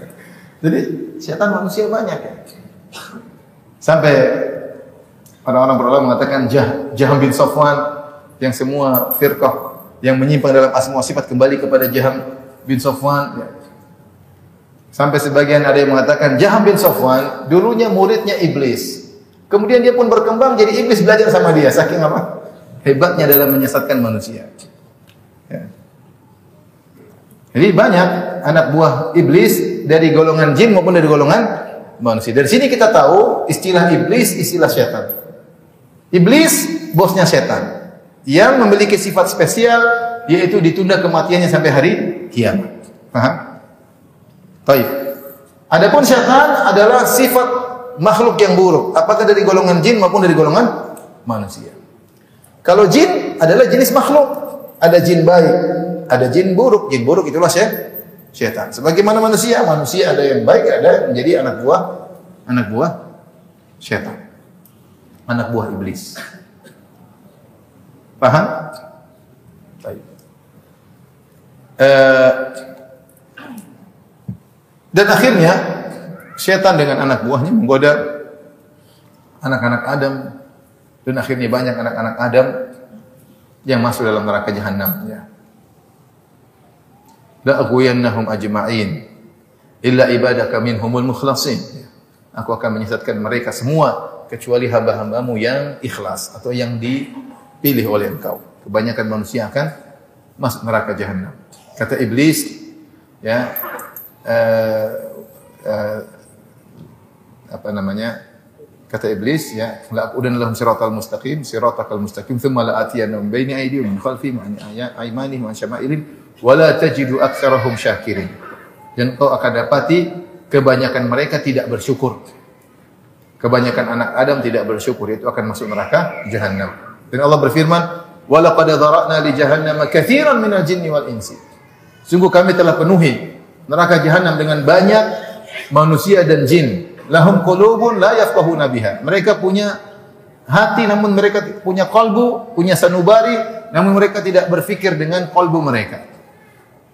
*laughs* Jadi setan manusia banyak ya. Sampai orang-orang berulama mengatakan Jah, Jaham bin Safwan yang semua firqah yang menyimpang dalam asma sifat kembali kepada Jaham bin Safwan. Ya. Sampai sebagian ada yang mengatakan Jaham bin Safwan dulunya muridnya iblis. Kemudian dia pun berkembang jadi iblis belajar sama dia. Saking apa? Hebatnya dalam menyesatkan manusia. Ya. Jadi banyak anak buah iblis dari golongan jin maupun dari golongan manusia. Dari sini kita tahu istilah iblis, istilah setan. Iblis bosnya setan yang memiliki sifat spesial yaitu ditunda kematiannya sampai hari kiamat. Paham? Baik. Adapun syaitan adalah sifat makhluk yang buruk, apakah dari golongan jin maupun dari golongan manusia. Kalau jin adalah jenis makhluk, ada jin baik, ada jin buruk. Jin buruk itulah syaitan. Sebagaimana manusia, manusia ada yang baik, ada yang menjadi anak buah anak buah syaitan. Anak buah iblis. Paham? Baik. Uh, dan akhirnya setan dengan anak buahnya menggoda anak-anak Adam dan akhirnya banyak anak-anak Adam yang masuk dalam neraka jahanam ya. La aghwiyannahum ajma'in illa ibadaka minhumul mukhlasin. Aku akan menyesatkan mereka semua kecuali hamba-hambamu yang ikhlas atau yang di pilih oleh engkau. Kebanyakan manusia akan masuk neraka jahanam. Kata iblis, ya, uh, uh, apa namanya? Kata iblis, ya, la udan lahum siratal mustaqim, siratal mustaqim, thumma la atiyannahum baini aydihim min khalfihim an aymanihim an syama'ilihim wa la tajidu aktsarahum syakirin. Dan kau akan dapati kebanyakan mereka tidak bersyukur. Kebanyakan anak Adam tidak bersyukur, itu akan masuk neraka jahanam. Dan Allah berfirman, "Wa laqad dhara'na li jahannam katsiran minal jinni wal insi." Sungguh kami telah penuhi neraka jahanam dengan banyak manusia dan jin. Lahum qulubun la yafqahuna biha. Mereka punya hati namun mereka punya kalbu, punya sanubari namun mereka tidak berfikir dengan kalbu mereka.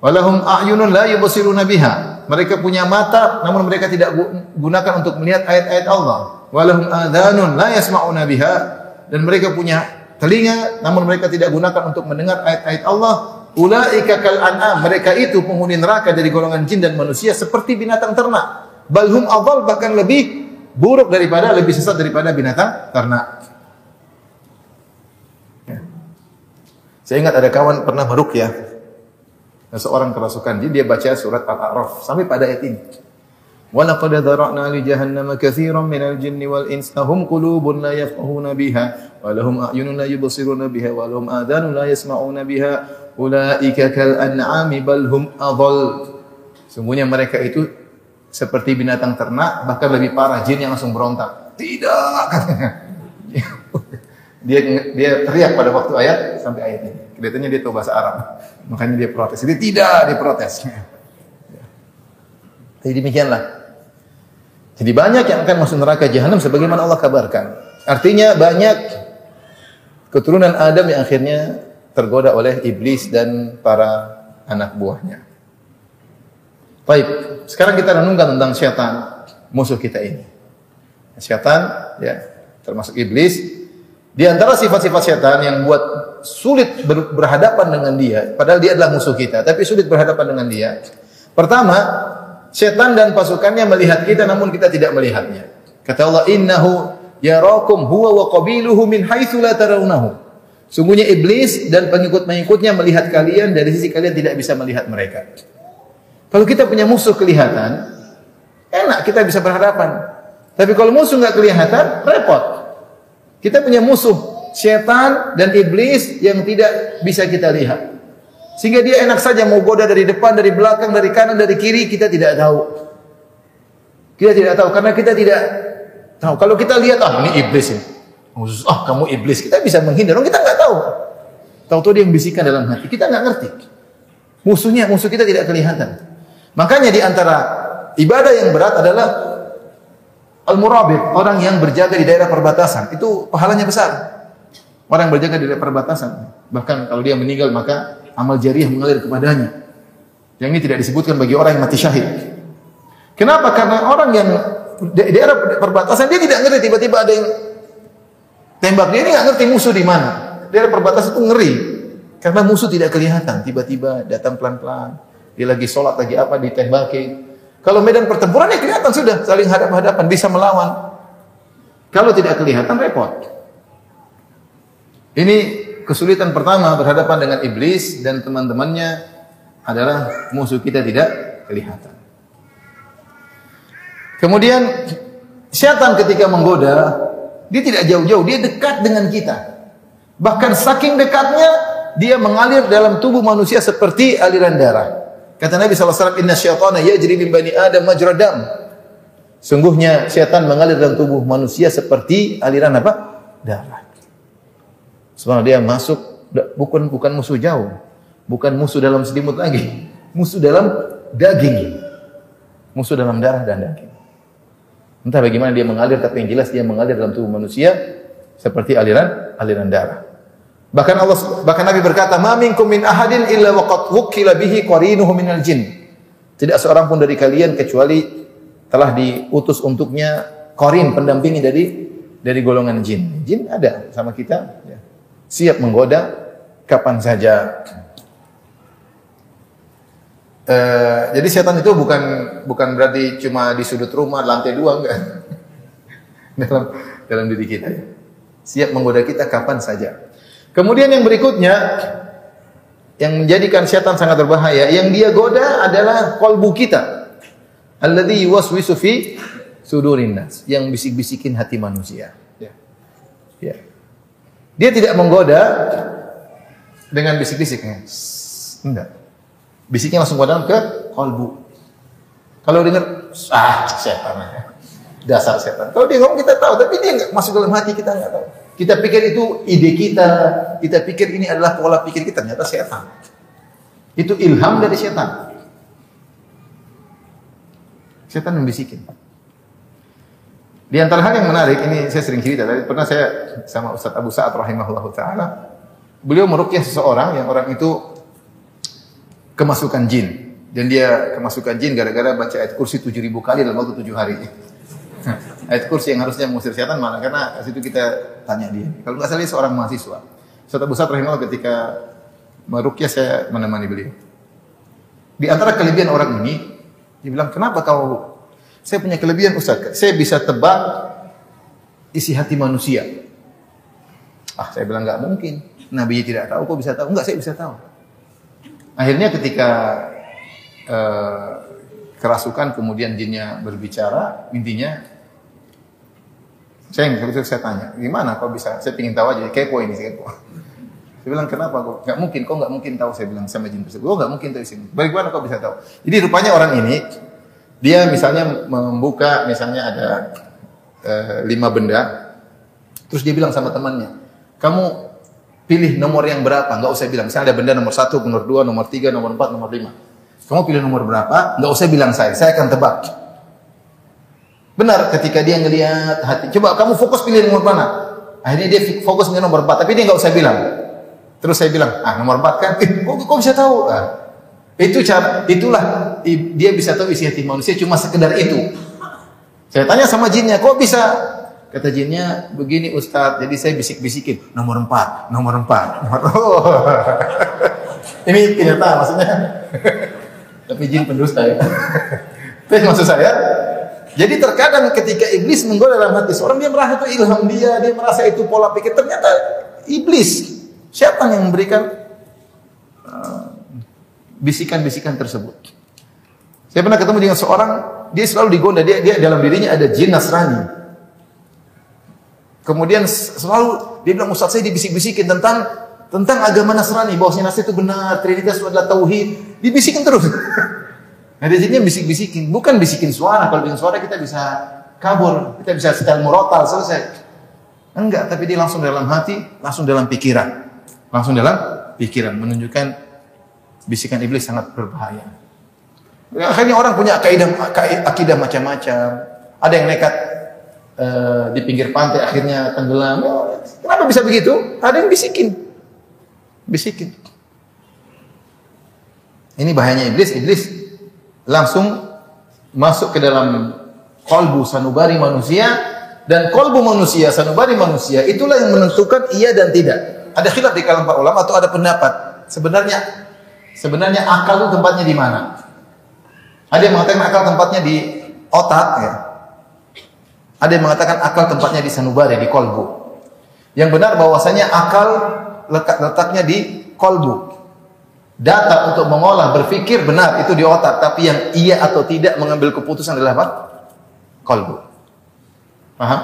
Walahum a'yunun la yubsiruna biha. Mereka punya mata namun mereka tidak gunakan untuk melihat ayat-ayat Allah. Walahum adhanun la yasma'una biha. Dan mereka punya telinga namun mereka tidak gunakan untuk mendengar ayat-ayat Allah. Ulaika kal an'am. Mereka itu penghuni neraka dari golongan jin dan manusia seperti binatang ternak. Balhum adhal bahkan lebih buruk daripada lebih sesat daripada binatang ternak. Ya. saya ingat ada kawan pernah meruqyah seorang kerasukan jin dia baca surat Al-A'raf sampai pada ayat ini ولقد ذرأنا لجهنم كثيرا من الجن والإنس لهم قلوب لا يفقهون بها ولهم أعين لا يبصرون بها ولهم آذان لا يسمعون بها أولئك كالأنعام بل هم أضل Sungguhnya mereka itu seperti binatang ternak, bahkan lebih parah jin yang langsung berontak. Tidak *laughs* dia dia teriak pada waktu ayat sampai ayat ini. Kelihatannya dia tahu bahasa Arab. Makanya dia protes. Dia tidak, dia protes. *laughs* Jadi demikianlah. jadi banyak yang akan masuk neraka jahanam sebagaimana Allah kabarkan. Artinya banyak keturunan Adam yang akhirnya tergoda oleh iblis dan para anak buahnya. Baik, sekarang kita renungkan tentang syaitan, musuh kita ini. Syaitan, ya, termasuk iblis. Di antara sifat-sifat syaitan yang buat sulit ber berhadapan dengan dia, padahal dia adalah musuh kita, tapi sulit berhadapan dengan dia. Pertama, Setan dan pasukannya melihat kita namun kita tidak melihatnya. Kata Allah, "Innahu yarakum huwa wa qabiluhu min haitsu la tarawnahu." Sungguhnya iblis dan pengikut-pengikutnya melihat kalian dari sisi kalian tidak bisa melihat mereka. Kalau kita punya musuh kelihatan, enak kita bisa berhadapan. Tapi kalau musuh nggak kelihatan, repot. Kita punya musuh setan dan iblis yang tidak bisa kita lihat. Sehingga dia enak saja mau goda dari depan, dari belakang, dari kanan, dari kiri, kita tidak tahu. Kita tidak tahu karena kita tidak tahu. Kalau kita lihat ah ini iblis ini. Ah kamu iblis, kita bisa menghindar. Kita nggak tahu. Tahu-tahu dia membisikkan dalam hati. Kita nggak ngerti. Musuhnya, musuh kita tidak kelihatan. Makanya di antara ibadah yang berat adalah al-murabit, orang yang berjaga di daerah perbatasan. Itu pahalanya besar. Orang yang berjaga di daerah perbatasan. Bahkan kalau dia meninggal maka amal jariah mengalir kepadanya. Yang ini tidak disebutkan bagi orang yang mati syahid. Kenapa? Karena orang yang di daerah perbatasan dia tidak ngerti tiba-tiba ada yang tembak dia ini nggak ngerti musuh di mana. Daerah perbatasan itu ngeri karena musuh tidak kelihatan. Tiba-tiba datang pelan-pelan. Dia lagi sholat lagi apa ditembaki. Kalau medan pertempuran ya kelihatan sudah saling hadap-hadapan bisa melawan. Kalau tidak kelihatan repot. Ini kesulitan pertama berhadapan dengan iblis dan teman-temannya adalah musuh kita tidak kelihatan. Kemudian setan ketika menggoda, dia tidak jauh-jauh, dia dekat dengan kita. Bahkan saking dekatnya, dia mengalir dalam tubuh manusia seperti aliran darah. Kata Nabi SAW, Inna syaitana yajri min bani Adam majradam. Sungguhnya setan mengalir dalam tubuh manusia seperti aliran apa? Darah. Sebenarnya dia masuk, bukan bukan musuh jauh. Bukan musuh dalam selimut lagi. *laughs* Musuh dalam daging. Musuh dalam darah dan daging. Entah bagaimana dia mengalir, tapi yang jelas dia mengalir dalam tubuh manusia seperti aliran aliran darah. Bahkan Allah bahkan Nabi berkata, "Ma minkum min ahadin illa waqad wukila bihi qarinuhu minal jin." Tidak seorang pun dari kalian kecuali telah diutus untuknya qarin pendampingi dari dari golongan jin. Jin ada sama kita. Siap menggoda kapan saja. Uh, jadi setan itu bukan bukan berarti cuma di sudut rumah lantai dua enggak *laughs* dalam dalam diri kita siap menggoda kita kapan saja. Kemudian yang berikutnya yang menjadikan setan sangat berbahaya yang dia goda adalah kolbu kita alladzi yuwaswisu fi sudurin nas yang bisik-bisikin hati manusia. Ya. ya. Dia tidak menggoda dengan bisik-bisiknya. Enggak. Bisiknya langsung dalam ke kolbu. Kalau dengar, ah setan. Dasar setan. Kalau dia ngomong kita tahu, tapi dia nggak masuk dalam hati kita nggak tahu. Kita pikir itu ide kita, kita pikir ini adalah pola pikir kita, ternyata setan. Itu ilham dari setan. Setan membisikin. Di antara hal yang menarik, ini saya sering cerita, tadi pernah saya sama Ustaz Abu Sa'ad rahimahullah ta'ala, beliau merukyah seseorang yang orang itu kemasukan jin. Dan dia kemasukan jin gara-gara baca ayat kursi 7000 kali dalam waktu 7 hari. *laughs* ayat kursi yang harusnya mengusir setan malah karena situ kita tanya dia. Kalau nggak salah dia seorang mahasiswa. Ustaz Abu Sa'ad rahimahullah ketika merukyah saya menemani beliau. Di antara kelebihan orang ini, dia bilang, kenapa kau, saya punya kelebihan Ustaz, saya bisa tebak isi hati manusia. Ah, saya bilang nggak mungkin. Nabi tidak tahu, kok bisa tahu? Enggak, saya bisa tahu. Akhirnya ketika uh, kerasukan kemudian jinnya berbicara, intinya saya nggak saya tanya, gimana kok bisa? Saya ingin tahu aja, kepo ini kepo. Saya bilang kenapa kok? Gak mungkin, kok nggak mungkin tahu? Saya bilang sama jin tersebut, oh nggak mungkin tahu sini. Bagaimana kok bisa tahu? Jadi rupanya orang ini dia misalnya membuka, misalnya ada uh, lima benda, terus dia bilang sama temannya, kamu pilih nomor yang berapa, nggak usah bilang. Misalnya ada benda nomor satu, nomor dua, nomor tiga, nomor empat, nomor lima. Kamu pilih nomor berapa, nggak usah bilang saya, saya akan tebak. Benar, ketika dia ngelihat hati, coba kamu fokus pilih nomor mana. Akhirnya dia fokus pilih nomor empat, tapi dia nggak usah bilang. Terus saya bilang, ah nomor empat kan, eh, *laughs* kok, kok bisa tahu? Ah, itu cara, itulah dia bisa tahu isi hati manusia cuma sekedar itu. Saya tanya sama jinnya, kok bisa Kata jinnya, begini Ustadz, jadi saya bisik-bisikin, nomor empat, nomor empat. Nomor, *laughs* oh. Ini kenyataan maksudnya. Tapi jin pendusta ya. Tapi maksud saya, jadi terkadang ketika iblis menggoda dalam hati seorang, dia merasa itu ilham dia, dia merasa itu pola pikir. Ternyata iblis, siapa yang memberikan uh, bisikan-bisikan tersebut. Saya pernah ketemu dengan seorang, dia selalu digoda, dia, dia dalam dirinya ada jin Nasrani. Kemudian selalu dia bilang Ustaz saya dibisik-bisikin tentang tentang agama Nasrani, bahwasanya Nasrani itu benar, Trinitas itu adalah tauhid. Dibisikin terus. nah, di sini bisik-bisikin, bukan bisikin suara. Kalau bikin suara kita bisa kabur, kita bisa setel murotal selesai. Enggak, tapi dia langsung dalam hati, langsung dalam pikiran. Langsung dalam pikiran menunjukkan bisikan iblis sangat berbahaya. Akhirnya orang punya akidah macam-macam. Ada yang nekat Eh, di pinggir pantai akhirnya tenggelam. Kenapa bisa begitu? Ada yang bisikin. Bisikin. Ini bahayanya iblis. Iblis langsung masuk ke dalam kolbu sanubari manusia dan kolbu manusia sanubari manusia itulah yang menentukan iya dan tidak. Ada khilaf di kalangan para ulama atau ada pendapat. Sebenarnya sebenarnya akal itu tempatnya di mana? Ada yang mengatakan akal tempatnya di otak ya. Ada yang mengatakan akal tempatnya di sanubari di kolbu. Yang benar bahwasanya akal letak letaknya di kolbu. Data untuk mengolah, berpikir benar itu di otak, tapi yang iya atau tidak mengambil keputusan adalah apa? Kolbu. Paham?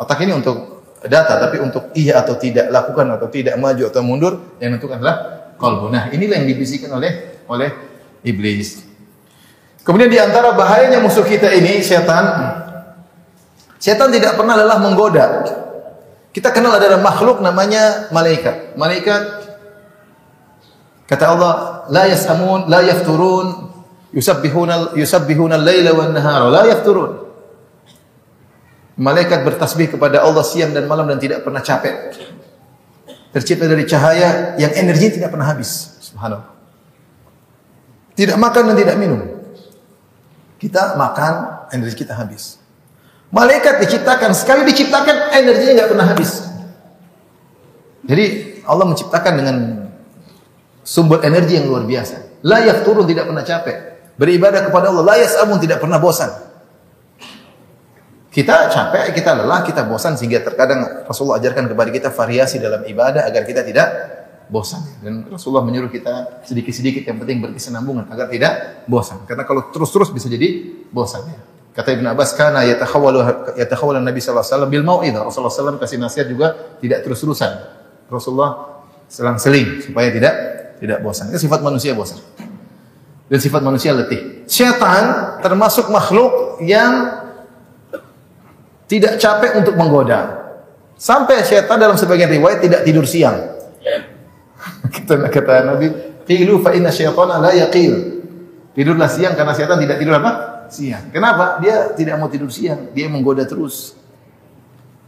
Otak ini untuk data, tapi untuk iya atau tidak, lakukan atau tidak, maju atau mundur, yang menentukan adalah kolbu. Nah, inilah yang dibisikkan oleh oleh iblis. Kemudian di antara bahayanya musuh kita ini setan. Setan tidak pernah lelah menggoda. Kita kenal ada makhluk namanya malaikat. Malaikat Kata Allah, la yasamun, la yafturun, yusabbihuna yusabbihuna al-laila wan la yafturun. Malaikat bertasbih kepada Allah siang dan malam dan tidak pernah capek. Tercipta dari cahaya yang energi tidak pernah habis. Subhanallah. Tidak makan dan tidak minum. Kita makan, energi kita habis. Malaikat diciptakan, sekali diciptakan energinya nggak pernah habis. Jadi Allah menciptakan dengan sumber energi yang luar biasa. Layak turun tidak pernah capek. Beribadah kepada Allah layak amun tidak pernah bosan. Kita capek, kita lelah, kita bosan sehingga terkadang Rasulullah ajarkan kepada kita variasi dalam ibadah agar kita tidak bosan. Dan Rasulullah menyuruh kita sedikit-sedikit yang penting berkesinambungan agar tidak bosan. Karena kalau terus-terus bisa jadi bosan. Kata Ibn Abbas, karena yatakhawalu yatakhawalu Nabi wasallam bil mau'idah. Rasulullah SAW kasih nasihat juga tidak terus-terusan. Rasulullah selang-seling supaya tidak tidak bosan. Itu sifat manusia bosan. Dan sifat manusia letih. Syaitan termasuk makhluk yang tidak capek untuk menggoda. Sampai syaitan dalam sebagian riwayat tidak tidur siang. *laughs* kata, kata Nabi, "Qilu fa inna syaitana la yaqil." Tidurlah siang karena syaitan tidak tidur apa? Siang. Kenapa? Dia tidak mau tidur siang, dia menggoda terus.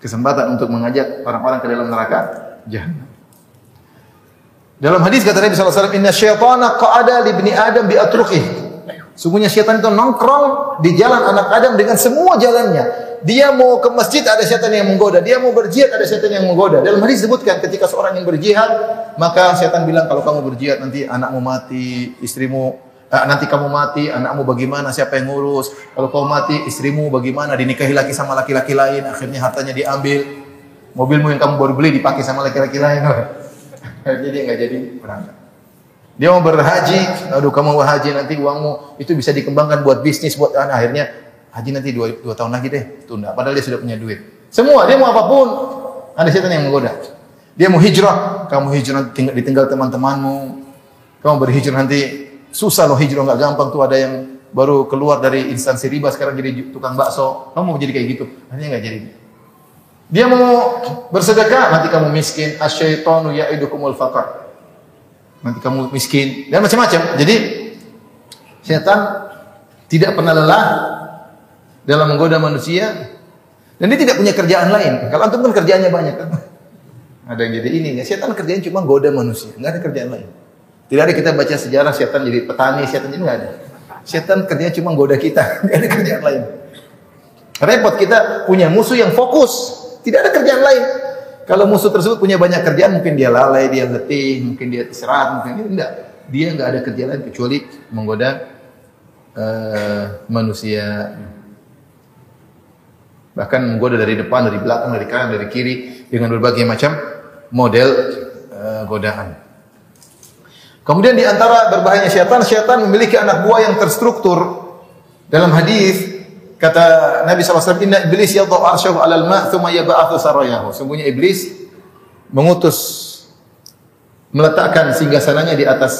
Kesempatan untuk mengajak orang-orang ke dalam neraka jahanam. Dalam hadis kata Nabi SAW, Inna syaitana qa'ada li Adam bi atrukih. Sungguhnya syaitan itu nongkrong di jalan anak Adam dengan semua jalannya. Dia mau ke masjid ada syaitan yang menggoda, dia mau berjihad ada syaitan yang menggoda. Dalam hadis disebutkan ketika seorang yang berjihad, maka syaitan bilang kalau kamu berjihad nanti anakmu mati, istrimu eh, nanti kamu mati, anakmu bagaimana, siapa yang ngurus? Kalau kamu mati, istrimu bagaimana? Dinikahi laki sama laki-laki lain, akhirnya hartanya diambil. Mobilmu yang kamu baru beli dipakai sama laki-laki lain. *laughs* Akhirnya dia nggak jadi berangkat. Dia mau berhaji, aduh kamu mau haji nanti uangmu itu bisa dikembangkan buat bisnis buat anak. Akhirnya haji nanti dua, dua tahun lagi deh, tunda. Padahal dia sudah punya duit. Semua dia mau apa pun, ada setan yang menggoda. Dia mau hijrah, kamu hijrah tinggal ditinggal teman-temanmu. Kamu berhijrah nanti susah loh hijrah nggak gampang tuh ada yang baru keluar dari instansi riba sekarang jadi tukang bakso. Kamu mau jadi kayak gitu, akhirnya nggak jadi. Dia mau bersedekah, nanti kamu miskin. Asyaitonu ya'idukumul faqar. Nanti kamu miskin dan macam-macam. Jadi setan tidak pernah lelah dalam menggoda manusia dan dia tidak punya kerjaan lain. Kalau antum kan kerjaannya banyak kan. Ada yang jadi ini, ya. setan kerjaan cuma goda manusia, nggak ada kerjaan lain. Tidak ada kita baca sejarah setan jadi petani, setan jadi nggak ada. Setan kerjanya cuma goda kita, *laughs* nggak ada kerjaan lain. Repot kita punya musuh yang fokus, tidak ada kerjaan lain. Kalau musuh tersebut punya banyak kerjaan, mungkin dia lalai, dia letih, mungkin dia istirahat, mungkin dia enggak. Dia enggak ada kerjaan lain kecuali menggoda uh, manusia. Bahkan menggoda dari depan, dari belakang, dari kanan, dari kiri dengan berbagai macam model uh, godaan. Kemudian di antara berbahayanya syaitan, syaitan memiliki anak buah yang terstruktur. Dalam hadis Kata Nabi SAW, Inna iblis yadau arsyahu alal ma' thumma yaba'athu sarayahu. Sungguhnya iblis mengutus, meletakkan singgasananya di atas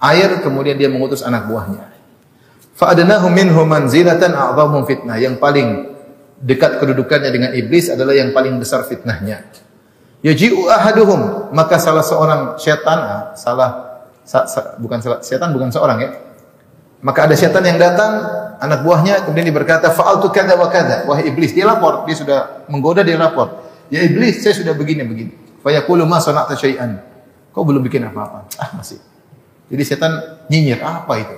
air, kemudian dia mengutus anak buahnya. Fa'adnahu minhu manzilatan a'zamum fitnah. Yang paling dekat kedudukannya dengan iblis adalah yang paling besar fitnahnya. Yaji'u ahaduhum. Maka salah seorang syaitan, ah, salah, sa, sa, bukan salah, syaitan bukan seorang ya. Maka ada syaitan yang datang anak buahnya kemudian dia berkata fa'altu kadza wa kadza wahai iblis dia lapor dia sudah menggoda dia lapor ya iblis saya sudah begini begini fa yaqulu ma sana'ta syai'an kau belum bikin apa-apa ah masih Jadi setan nyinyir, apa itu?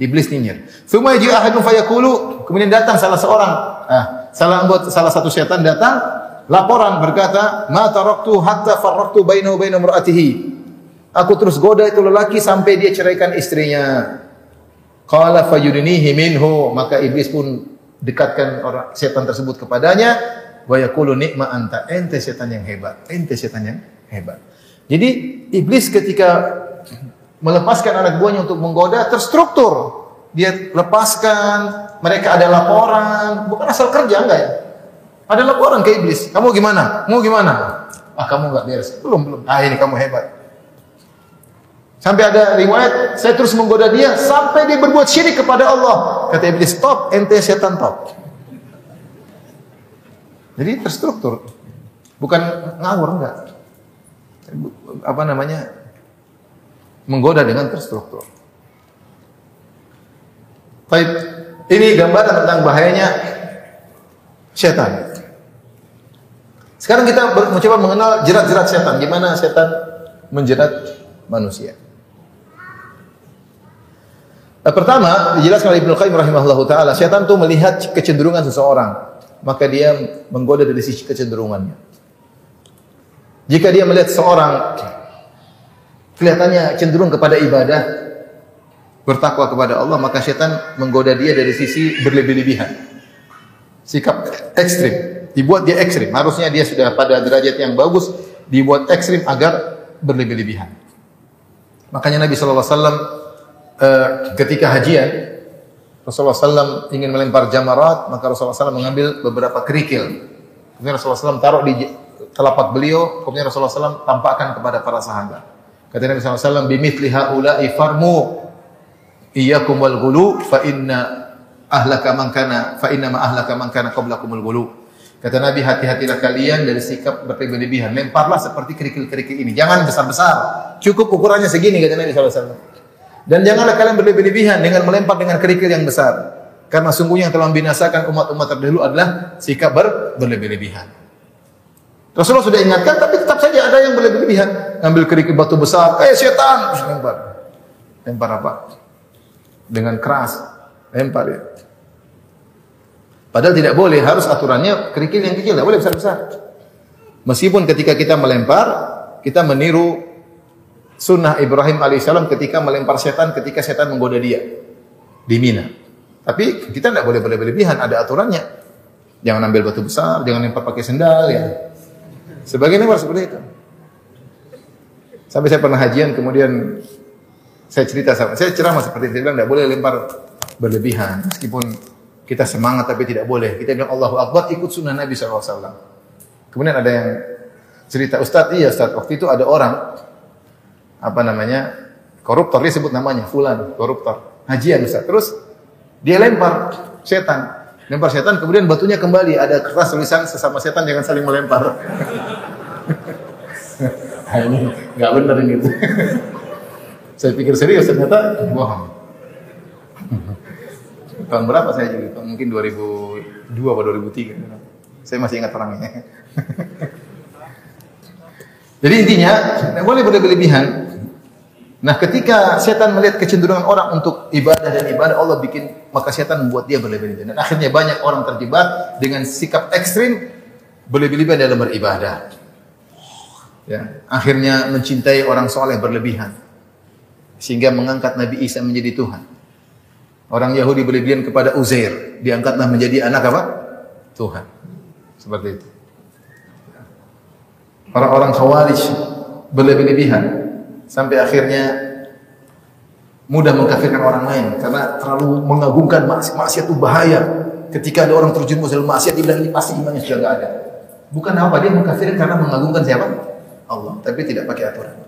Iblis nyinyir. Tsumma yaji ahadun fayaqulu, kemudian datang salah seorang, ah, salah anggota salah satu setan datang laporan berkata, "Ma taraktu hatta farraqtu bainahu wa baina imra'atihi." Aku terus goda itu lelaki sampai dia ceraikan istrinya. Qala fayudnihi minhu, maka iblis pun dekatkan orang setan tersebut kepadanya wa ni'ma anta, ente setan yang hebat, ente setan yang hebat. Jadi iblis ketika melepaskan anak buahnya untuk menggoda terstruktur. Dia lepaskan, mereka ada laporan, bukan asal kerja enggak ya? Ada laporan ke iblis. Kamu gimana? Mau gimana? Ah kamu enggak beres. Belum, belum. Ah ini kamu hebat. Sampai ada riwayat, saya terus menggoda dia sampai dia berbuat syirik kepada Allah. Kata iblis, stop, ente setan top. Jadi terstruktur. Bukan ngawur enggak. Apa namanya? Menggoda dengan terstruktur. Baik, ini gambaran tentang bahayanya setan. Sekarang kita mencoba mengenal jerat-jerat setan. Gimana setan menjerat manusia. Nah, pertama, dijelaskan oleh Ibnu Qayyim rahimahullahu taala, setan itu melihat kecenderungan seseorang, maka dia menggoda dari sisi kecenderungannya. Jika dia melihat seorang kelihatannya cenderung kepada ibadah, bertakwa kepada Allah, maka setan menggoda dia dari sisi berlebih-lebihan. Sikap ekstrim, dibuat dia ekstrim. Harusnya dia sudah pada derajat yang bagus, dibuat ekstrim agar berlebih-lebihan. Makanya Nabi alaihi wasallam eh, ketika hajian Rasulullah SAW ingin melempar jamarat, maka Rasulullah SAW mengambil beberapa kerikil. Kemudian Rasulullah SAW taruh di telapak beliau, kemudian Rasulullah SAW tampakkan kepada para sahabat. Kata Nabi SAW, bimithli haula'i farmu iyyakum wal ghulu fa inna ahlaka man kana fa inna ma ahlaka man kana qablakumul ghulu. Kata Nabi, hati-hatilah kalian dari sikap berlebihan. Lemparlah seperti kerikil-kerikil ini. Jangan besar-besar. Cukup ukurannya segini, kata Nabi SAW. Dan janganlah kalian berlebihan dengan melempar dengan kerikil yang besar. Karena sungguhnya yang telah membinasakan umat-umat terdahulu adalah sikap ber berlebih-lebihan. Rasulullah sudah ingatkan, tapi tetap saja ada yang berlebih-lebihan. Ngambil kerikil batu besar, eh setan, terus lempar. Lempar apa? Dengan keras. Lempar ya. Padahal tidak boleh, harus aturannya kerikil yang kecil, tidak boleh besar-besar. Meskipun ketika kita melempar, kita meniru sunnah Ibrahim alaihissalam ketika melempar setan ketika setan menggoda dia di Mina. Tapi kita tidak boleh berlebihan, ada aturannya. Jangan ambil batu besar, jangan lempar pakai sendal ya. Sebagian lempar seperti itu. Sampai saya pernah hajian kemudian saya cerita sama saya ceramah seperti itu, saya bilang tidak boleh lempar berlebihan meskipun kita semangat tapi tidak boleh. Kita bilang Allahu Akbar ikut sunnah Nabi SAW. Kemudian ada yang cerita Ustadz, iya Ustadz, waktu itu ada orang apa namanya koruptor dia sebut namanya fulan koruptor hajian Ustaz terus dia lempar setan lempar setan kemudian batunya kembali. Ada kertas tulisan sesama setan jangan saling melempar. *laughs* Nah, ini nggak benar ini. *laughs* Saya pikir serius ternyata. Bohong. *laughs* Tahun berapa saya juga mungkin 2002 atau 2003 saya masih ingat orangnya. Jadi intinya, tidak boleh berlebihan. Nah, ketika setan melihat kecenderungan orang untuk ibadah dan ibadah Allah bikin maka setan membuat dia berlebihan. Dan akhirnya banyak orang terjebak dengan sikap ekstrim berlebihan dalam beribadah. Ya, akhirnya mencintai orang soleh berlebihan sehingga mengangkat Nabi Isa menjadi Tuhan. Orang Yahudi berlebihan kepada Uzair, diangkatlah menjadi anak apa? Tuhan. Seperti itu. Orang-orang Khawarij berlebih-lebihan sampai akhirnya mudah mengkafirkan orang lain karena terlalu mengagungkan maksiat, maksiat itu bahaya. Ketika ada orang terjerumus dalam maksiat, dia bilang ini pasti imannya sudah enggak ada. Bukan apa dia mengkafirkan karena mengagungkan siapa? Allah, tapi tidak pakai aturan.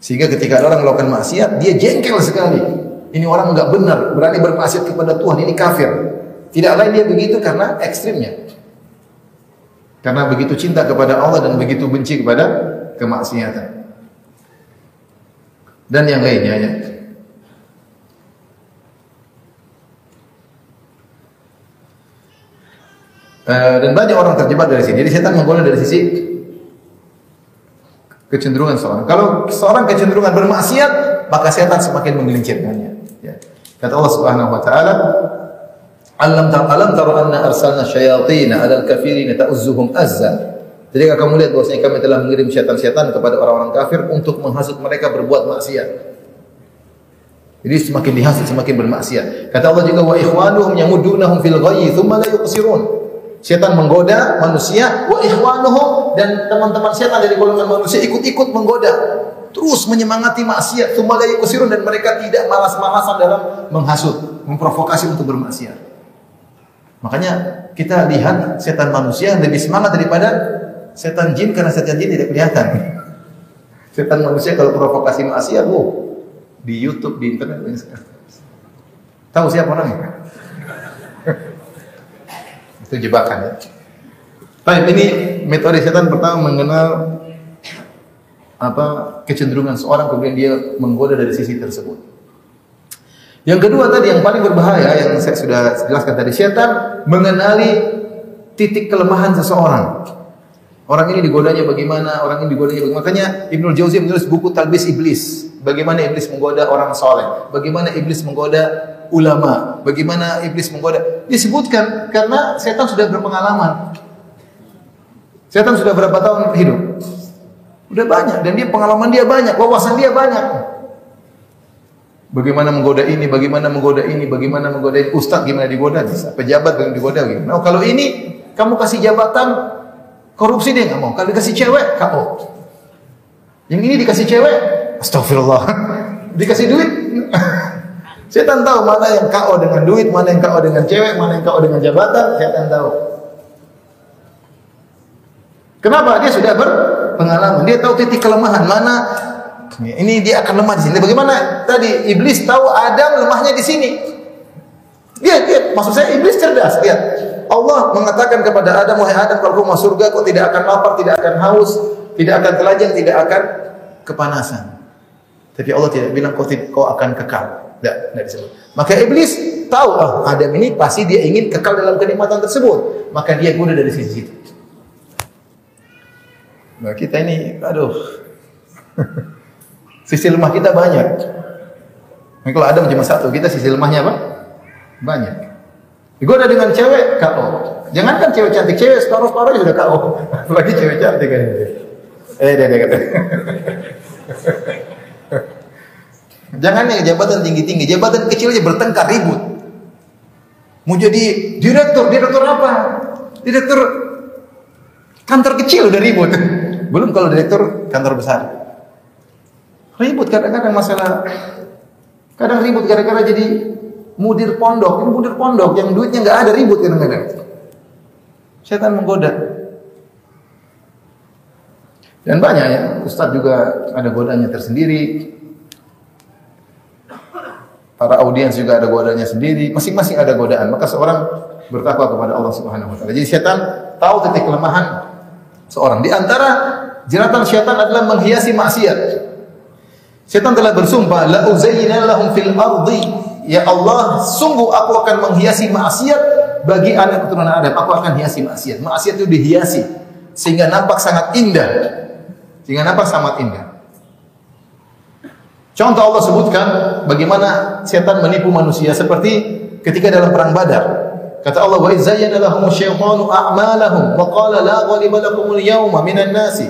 Sehingga ketika ada orang melakukan maksiat, dia jengkel sekali. Ini orang enggak benar, berani bermaksiat kepada Tuhan, ini kafir. Tidak lain dia begitu karena ekstrimnya. Karena begitu cinta kepada Allah dan begitu benci kepada kemaksiatan. Dan yang lainnya ya. Uh, dan banyak orang terjebak dari sini. Jadi setan menggoda dari sisi kecenderungan seorang. Kalau seorang kecenderungan bermaksiat, maka setan semakin menggelincirkannya. Ya. Kata Allah Subhanahu wa taala, "Alam tar alam tara anna arsalna syayatin 'ala al-kafirin ta'uzzuhum azza." Jadi kamu lihat bahwasanya kami telah mengirim setan-setan kepada orang-orang kafir untuk menghasut mereka berbuat maksiat. Jadi semakin dihasut semakin bermaksiat. Kata Allah juga wa ikhwanuhum yamuddunahum fil ghayyi thumma la yuqsirun. Setan menggoda manusia wa ikhwanuhum dan teman-teman setan dari golongan manusia ikut-ikut menggoda. Terus menyemangati maksiat, thumma la yuqsirun dan mereka tidak malas-malasan dalam menghasut, memprovokasi untuk bermaksiat. Makanya kita lihat setan manusia lebih semangat daripada setan jin karena setan jin tidak kelihatan. Setan manusia kalau provokasi maksiat, wow, di YouTube, di internet sekali. Tahu siapa orangnya? *laughs* Itu jebakan ya. Baik, ini metode setan pertama mengenal apa kecenderungan seorang kemudian dia menggoda dari sisi tersebut. Yang kedua tadi yang paling berbahaya yang saya sudah jelaskan tadi setan mengenali titik kelemahan seseorang. Orang ini digodanya bagaimana, orang ini digodanya bagaimana. Makanya Ibnu Jauzi menulis buku Talbis Iblis. Bagaimana iblis menggoda orang soleh. Bagaimana iblis menggoda ulama. Bagaimana iblis menggoda. Disebutkan karena setan sudah berpengalaman. Setan sudah berapa tahun hidup? Udah banyak. Dan dia pengalaman dia banyak. Wawasan dia banyak. Bagaimana menggoda ini, bagaimana menggoda ini, bagaimana menggoda ini. Ustaz gimana digoda? Bisa. Pejabat bagaimana digoda? Gimana? Nah, kalau ini kamu kasih jabatan Korupsi dia nggak mau. Kalau dikasih cewek, KO. Yang ini dikasih cewek, astagfirullah. *laughs* dikasih duit, *laughs* setan tahu mana yang KO dengan duit, mana yang KO dengan cewek, mana yang KO dengan jabatan, setan tahu. Kenapa? Dia sudah berpengalaman. Dia tahu titik kelemahan mana. Ini dia akan lemah di sini. Bagaimana tadi iblis tahu Adam lemahnya di sini. Dia, dia maksud saya iblis cerdas. Lihat, Allah mengatakan kepada Adam, wahai Adam, kalau kau masuk surga, kau tidak akan lapar, tidak akan haus, tidak akan telanjang, tidak akan kepanasan. Tapi Allah tidak bilang kau, kau akan kekal. Tidak, tidak disebut. Maka iblis tahu, oh, Adam ini pasti dia ingin kekal dalam kenikmatan tersebut. Maka dia guna dari sisi itu. Nah, kita ini, aduh, *laughs* sisi lemah kita banyak. Nah, kalau Adam cuma satu, kita sisi lemahnya apa? Banyak. Digoda dengan cewek, KO. Jangankan cewek cantik, cewek separuh-separuh sudah KO. Apalagi cewek cantik kan. Eh, dia dia kata. *laughs* Jangan yang jabatan tinggi-tinggi, jabatan kecil aja bertengkar ribut. Mau jadi direktur, direktur apa? Direktur kantor kecil udah ribut. *laughs* Belum kalau direktur kantor besar. Ribut kadang-kadang masalah kadang ribut gara-gara jadi mudir pondok, ini mudir pondok yang duitnya nggak ada ribut kadang-kadang. Setan menggoda. Dan banyak ya, Ustadz juga ada godanya tersendiri. Para audiens juga ada godanya sendiri, masing-masing ada godaan. Maka seorang bertakwa kepada Allah Subhanahu wa taala. Jadi setan tahu titik kelemahan seorang. Di antara jeratan setan adalah menghiasi maksiat. Setan telah bersumpah, la uzayyina lahum fil ardi Ya Allah, sungguh aku akan menghiasi maksiat bagi anak keturunan Adam. Aku akan hiasi maksiat. Maksiat itu dihiasi sehingga nampak sangat indah. Sehingga nampak sangat indah. Contoh Allah sebutkan bagaimana setan menipu manusia seperti ketika dalam perang Badar. Kata Allah, "Wa izayyana lahum syaitanu a'malahum wa qala la ghaliba lakum al-yawma minan nasi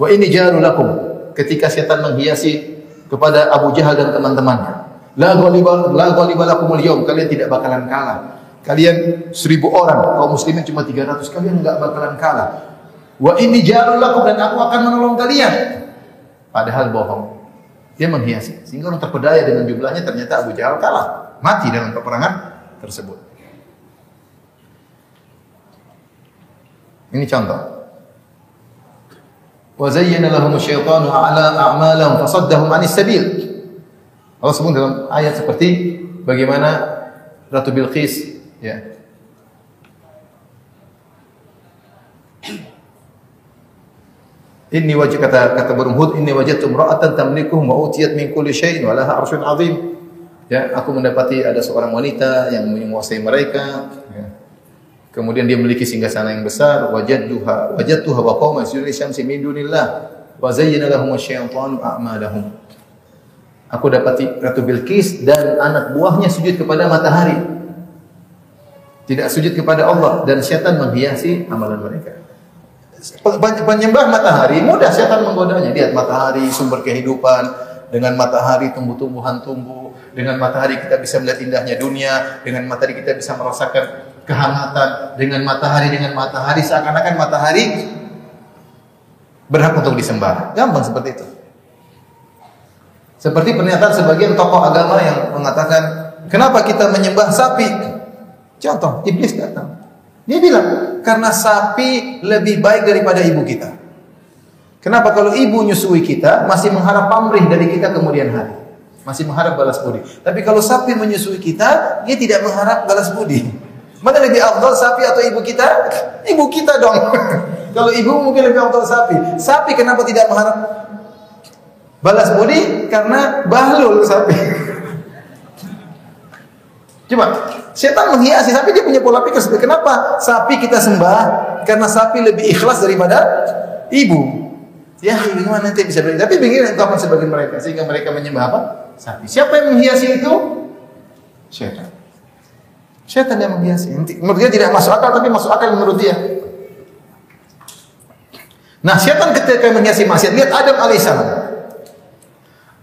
wa inni jaru lakum." Ketika setan menghiasi kepada Abu Jahal dan teman-temannya. La ghaliba la ghaliba lakumul yawm. Kalian tidak bakalan kalah. Kalian seribu orang, kaum muslimin cuma 300, kalian enggak bakalan kalah. Wa inni jarul lakum dan aku akan menolong kalian. Padahal bohong. Dia menghiasi. Sehingga orang terpedaya dengan jumlahnya ternyata Abu Jahal kalah. Mati dalam peperangan tersebut. Ini contoh. Zayyana lahum syaitanu a'la a'malahum fasaddahum 'anis sabil. Allah sebut dalam ayat seperti bagaimana Ratu Bilqis ya. Inni wajah kata kata burung Hud inni wajadtu imra'atan tamlikuhum wa utiyat min kulli syai'in wa 'azim. Ya, aku mendapati ada seorang wanita yang menguasai mereka ya. Kemudian dia memiliki singgasana yang besar, wajadtuha wajadtuha wa qauma syamsi min dunillah. Wa zayyana lahum asyaitanu. Aku dapati Ratu Bilqis dan anak buahnya sujud kepada matahari. Tidak sujud kepada Allah dan syaitan menghiasi amalan mereka. Penyembah matahari mudah syaitan menggodanya. Lihat matahari sumber kehidupan. Dengan matahari tumbuh-tumbuhan tumbuh. Dengan matahari kita bisa melihat indahnya dunia. Dengan matahari kita bisa merasakan kehangatan. Dengan matahari, dengan matahari. Seakan-akan matahari berhak untuk disembah. Gampang seperti itu. Seperti pernyataan sebagian tokoh agama yang mengatakan, kenapa kita menyembah sapi? Contoh, iblis datang. Dia bilang, karena sapi lebih baik daripada ibu kita. Kenapa kalau ibu nyusui kita masih mengharap pamrih dari kita kemudian hari? Masih mengharap balas budi. Tapi kalau sapi menyusui kita, dia tidak mengharap balas budi. Mana lebih afdal sapi atau ibu kita? Ibu kita dong. *laughs* kalau ibu mungkin lebih afdal sapi. Sapi kenapa tidak mengharap balas budi? Karena bahlul sapi. Coba, setan menghiasi sapi dia punya pola pikir seperti kenapa sapi kita sembah? Karena sapi lebih ikhlas daripada ibu. Ya, gimana nanti bisa beri? Tapi begini ungkapan sebagian mereka sehingga mereka menyembah apa? Sapi. Siapa yang menghiasi itu? Setan. Setan yang menghiasi. Menurut dia tidak masuk akal tapi masuk akal menurut dia. Nah, setan ketika menghiasi maksiat, lihat Adam alaihissalam.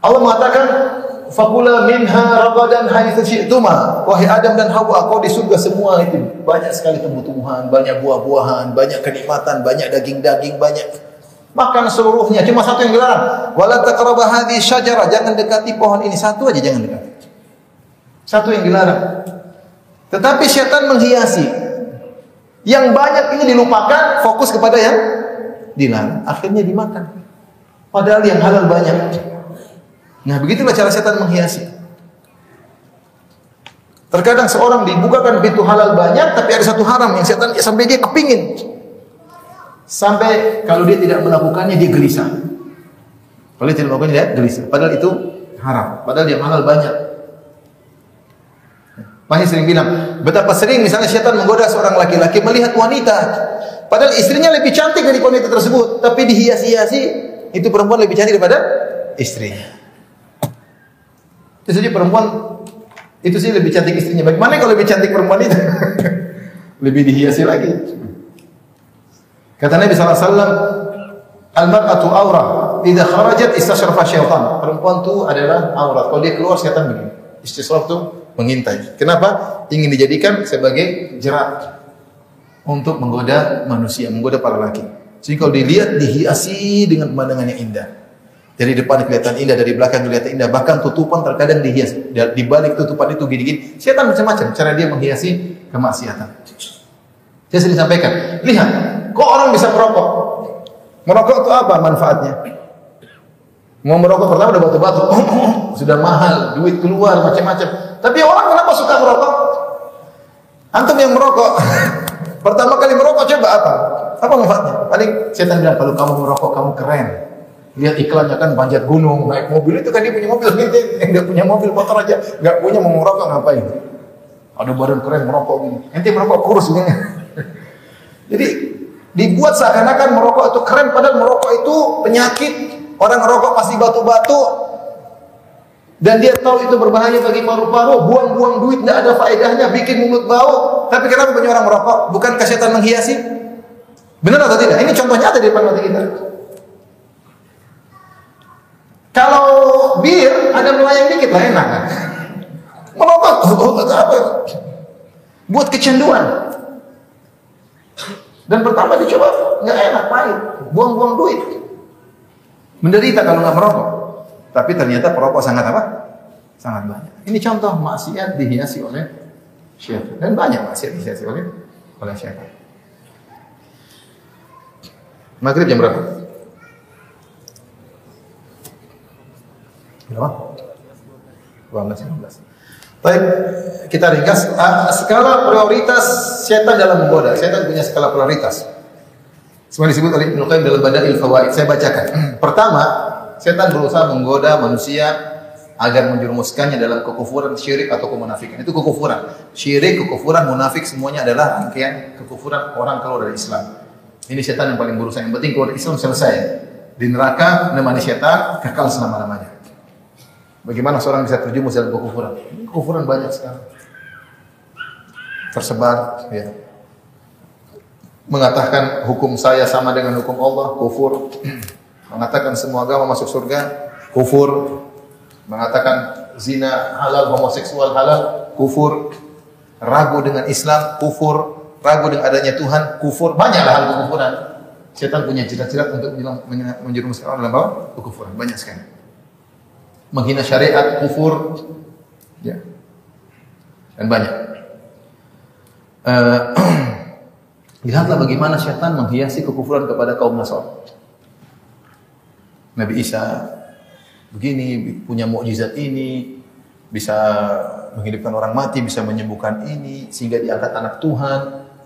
Allah mengatakan Fakula minha ragadan haitsu syi'tuma. Wahai Adam dan Hawa, kau di surga semua itu. Banyak sekali tumbuh-tumbuhan, banyak buah-buahan, banyak kenikmatan, banyak daging-daging, banyak makan seluruhnya. Cuma satu yang dilarang. Wala taqrabu hadhihi syajarah. Jangan dekati pohon ini. Satu aja jangan dekati. Satu yang dilarang. Tetapi syaitan menghiasi. Yang banyak ini dilupakan, fokus kepada yang dilarang. Akhirnya dimakan. Padahal yang halal banyak. Nah, begitulah cara setan menghiasi. Terkadang seorang dibukakan pintu halal banyak, tapi ada satu haram yang setan sampai dia kepingin. Sampai kalau dia tidak melakukannya dia gelisah. Kalau dia tidak melakukannya dia gelisah. Padahal itu haram. Padahal dia halal banyak. Masih sering bilang, betapa sering misalnya setan menggoda seorang laki-laki melihat wanita. Padahal istrinya lebih cantik dari wanita tersebut, tapi dihias-hiasi itu perempuan lebih cantik daripada istrinya. Itu saja perempuan itu sih lebih cantik istrinya. Bagaimana kalau lebih cantik perempuan itu? *laughs* lebih dihiasi lagi. Kata Nabi SAW, Al-mar'atu aura. Idza kharajat istasyrafa syaitan. Perempuan itu adalah aurat. Kalau dia keluar setan begini. Istisraf itu mengintai. Kenapa? Ingin dijadikan sebagai jerat untuk menggoda manusia, menggoda para laki. Jadi kalau dilihat dihiasi dengan pemandangan yang indah. Dari depan kelihatan indah, dari belakang kelihatan indah. Bahkan tutupan terkadang dihias. Di balik tutupan itu gini-gini. Setan macam-macam cara dia menghiasi kemaksiatan. Saya sering sampaikan, lihat, kok orang bisa merokok? Merokok itu apa manfaatnya? Mau merokok pertama udah batu-batu, *laughs* sudah mahal, duit keluar macam-macam. Tapi orang kenapa suka merokok? Antum yang merokok, *laughs* pertama kali merokok coba apa? Apa manfaatnya? Paling setan bilang kalau kamu merokok kamu keren. Lihat iklannya kan panjat gunung, naik mobil itu kan dia punya mobil gitu. *laughs* Yang dia punya mobil motor aja, nggak punya mau merokok ngapain? Ada badan keren merokok gini. Nanti merokok kurus gini. *laughs* Jadi dibuat seakan-akan merokok itu keren, padahal merokok itu penyakit. Orang merokok pasti batu-batu. Dan dia tahu itu berbahaya bagi paru-paru, buang-buang duit tidak ada faedahnya, bikin mulut bau. Tapi kenapa banyak orang merokok? Bukan kesehatan menghiasi? Benar atau tidak? Ini contohnya ada di depan mata kita. Kalau bir ada melayang dikit lah enak? Merokok oh, apa? Buat kecanduan. Dan pertama dicoba nggak enak, pahit, buang-buang duit. Menderita kalau nggak merokok. Tapi ternyata perokok sangat apa? Sangat banyak. Ini contoh maksiat dihiasi oleh syaitan. Dan banyak maksiat dihiasi oleh oleh syaitan. Maghrib jam berapa? Berapa? 12 15. Baik, kita ringkas. Uh, skala prioritas setan dalam menggoda. Setan punya skala prioritas. Semua disebut oleh Ibnu Qayyim dalam Badail Fawaid. Saya bacakan. *clears throat* Pertama, setan berusaha menggoda manusia agar menjerumuskannya dalam kekufuran, syirik atau kemunafikan. Itu kekufuran. Syirik, kekufuran, munafik semuanya adalah rangkaian kekufuran orang keluar dari Islam. Ini setan yang paling berusaha. Yang penting dari Islam selesai. di neraka menemani setan kekal selama-lamanya. Bagaimana seorang bisa terjumus dalam kekufuran? Kekufuran banyak sekali. Tersebar ya. Mengatakan hukum saya sama dengan hukum Allah, kufur. *clears throat* Mengatakan semua agama masuk surga, kufur. Mengatakan zina halal, homoseksual halal, kufur. Ragu dengan Islam, kufur. Ragu dengan adanya Tuhan, kufur. Banyaklah hal kekufuran. Setan punya cita-cita untuk menjerumuskan orang dalam bawah kekufuran. Banyak sekali. Menghina syariat, kufur. Ya. Dan banyak. Uh, *clears throat* lihatlah bagaimana setan menghiasi kekufuran kepada kaum Nasr. Nabi Isa begini, punya mukjizat ini, bisa menghidupkan orang mati, bisa menyembuhkan ini, sehingga diangkat anak Tuhan.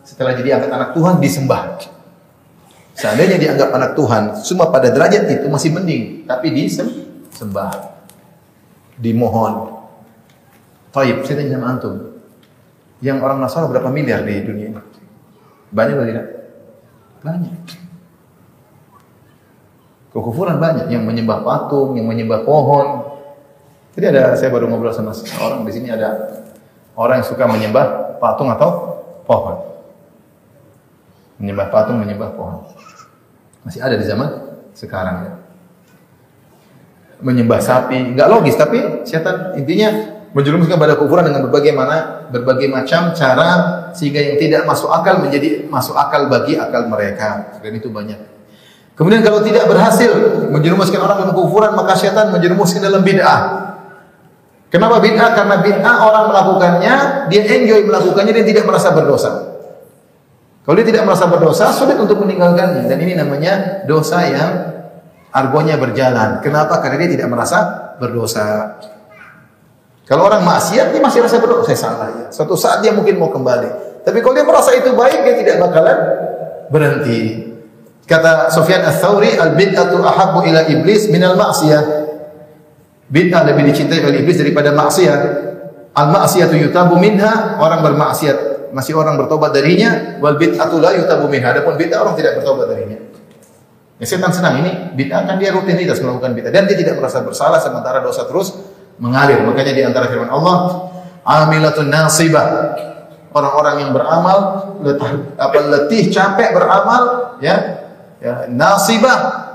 Setelah jadi angkat anak Tuhan, disembah. Seandainya dianggap anak Tuhan, semua pada derajat itu masih mending, tapi disembah, dimohon. Taib, saya tanya sama antum. Yang orang Nasara berapa miliar di dunia ini? Banyak atau tidak? Banyak. Kekufuran banyak, yang menyembah patung, yang menyembah pohon. Jadi ada, saya baru ngobrol sama seorang di sini ada orang yang suka menyembah patung atau pohon. Menyembah patung, menyembah pohon. Masih ada di zaman sekarang ya. Menyembah sapi, nggak logis tapi setan intinya menjerumuskan pada kufuran dengan berbagai mana berbagai macam cara sehingga yang tidak masuk akal menjadi masuk akal bagi akal mereka dan itu banyak. Kemudian kalau tidak berhasil menjerumuskan orang dalam kufuran maka setan menjerumuskan dalam bid'ah. Kenapa bid'ah? Karena bid'ah orang melakukannya, dia enjoy melakukannya dan tidak merasa berdosa. Kalau dia tidak merasa berdosa, sulit untuk meninggalkannya. Dan ini namanya dosa yang argonya berjalan. Kenapa? Karena dia tidak merasa berdosa. Kalau orang maksiat, dia masih rasa berdosa. Saya salah ya. Suatu saat dia mungkin mau kembali. Tapi kalau dia merasa itu baik, dia tidak bakalan berhenti. Kata Sufyan Ats-Tsauri, al-bid'atu ahabbu ila iblis minal ma'siyah. Bid'ah lebih dicintai oleh iblis daripada maksiat. Al-ma'siyatu yutabu minha, orang bermaksiat masih orang bertobat darinya wal bid'atu la yutabu minha adapun bid'ah orang tidak bertobat darinya ya setan senang ini bid'ah kan dia rutinitas melakukan bid'ah. Dan dia tidak merasa bersalah sementara dosa terus mengalir. Makanya di antara firman Allah amilatun nasibah. Orang-orang yang beramal letih, apa letih capek beramal ya ya nasibah.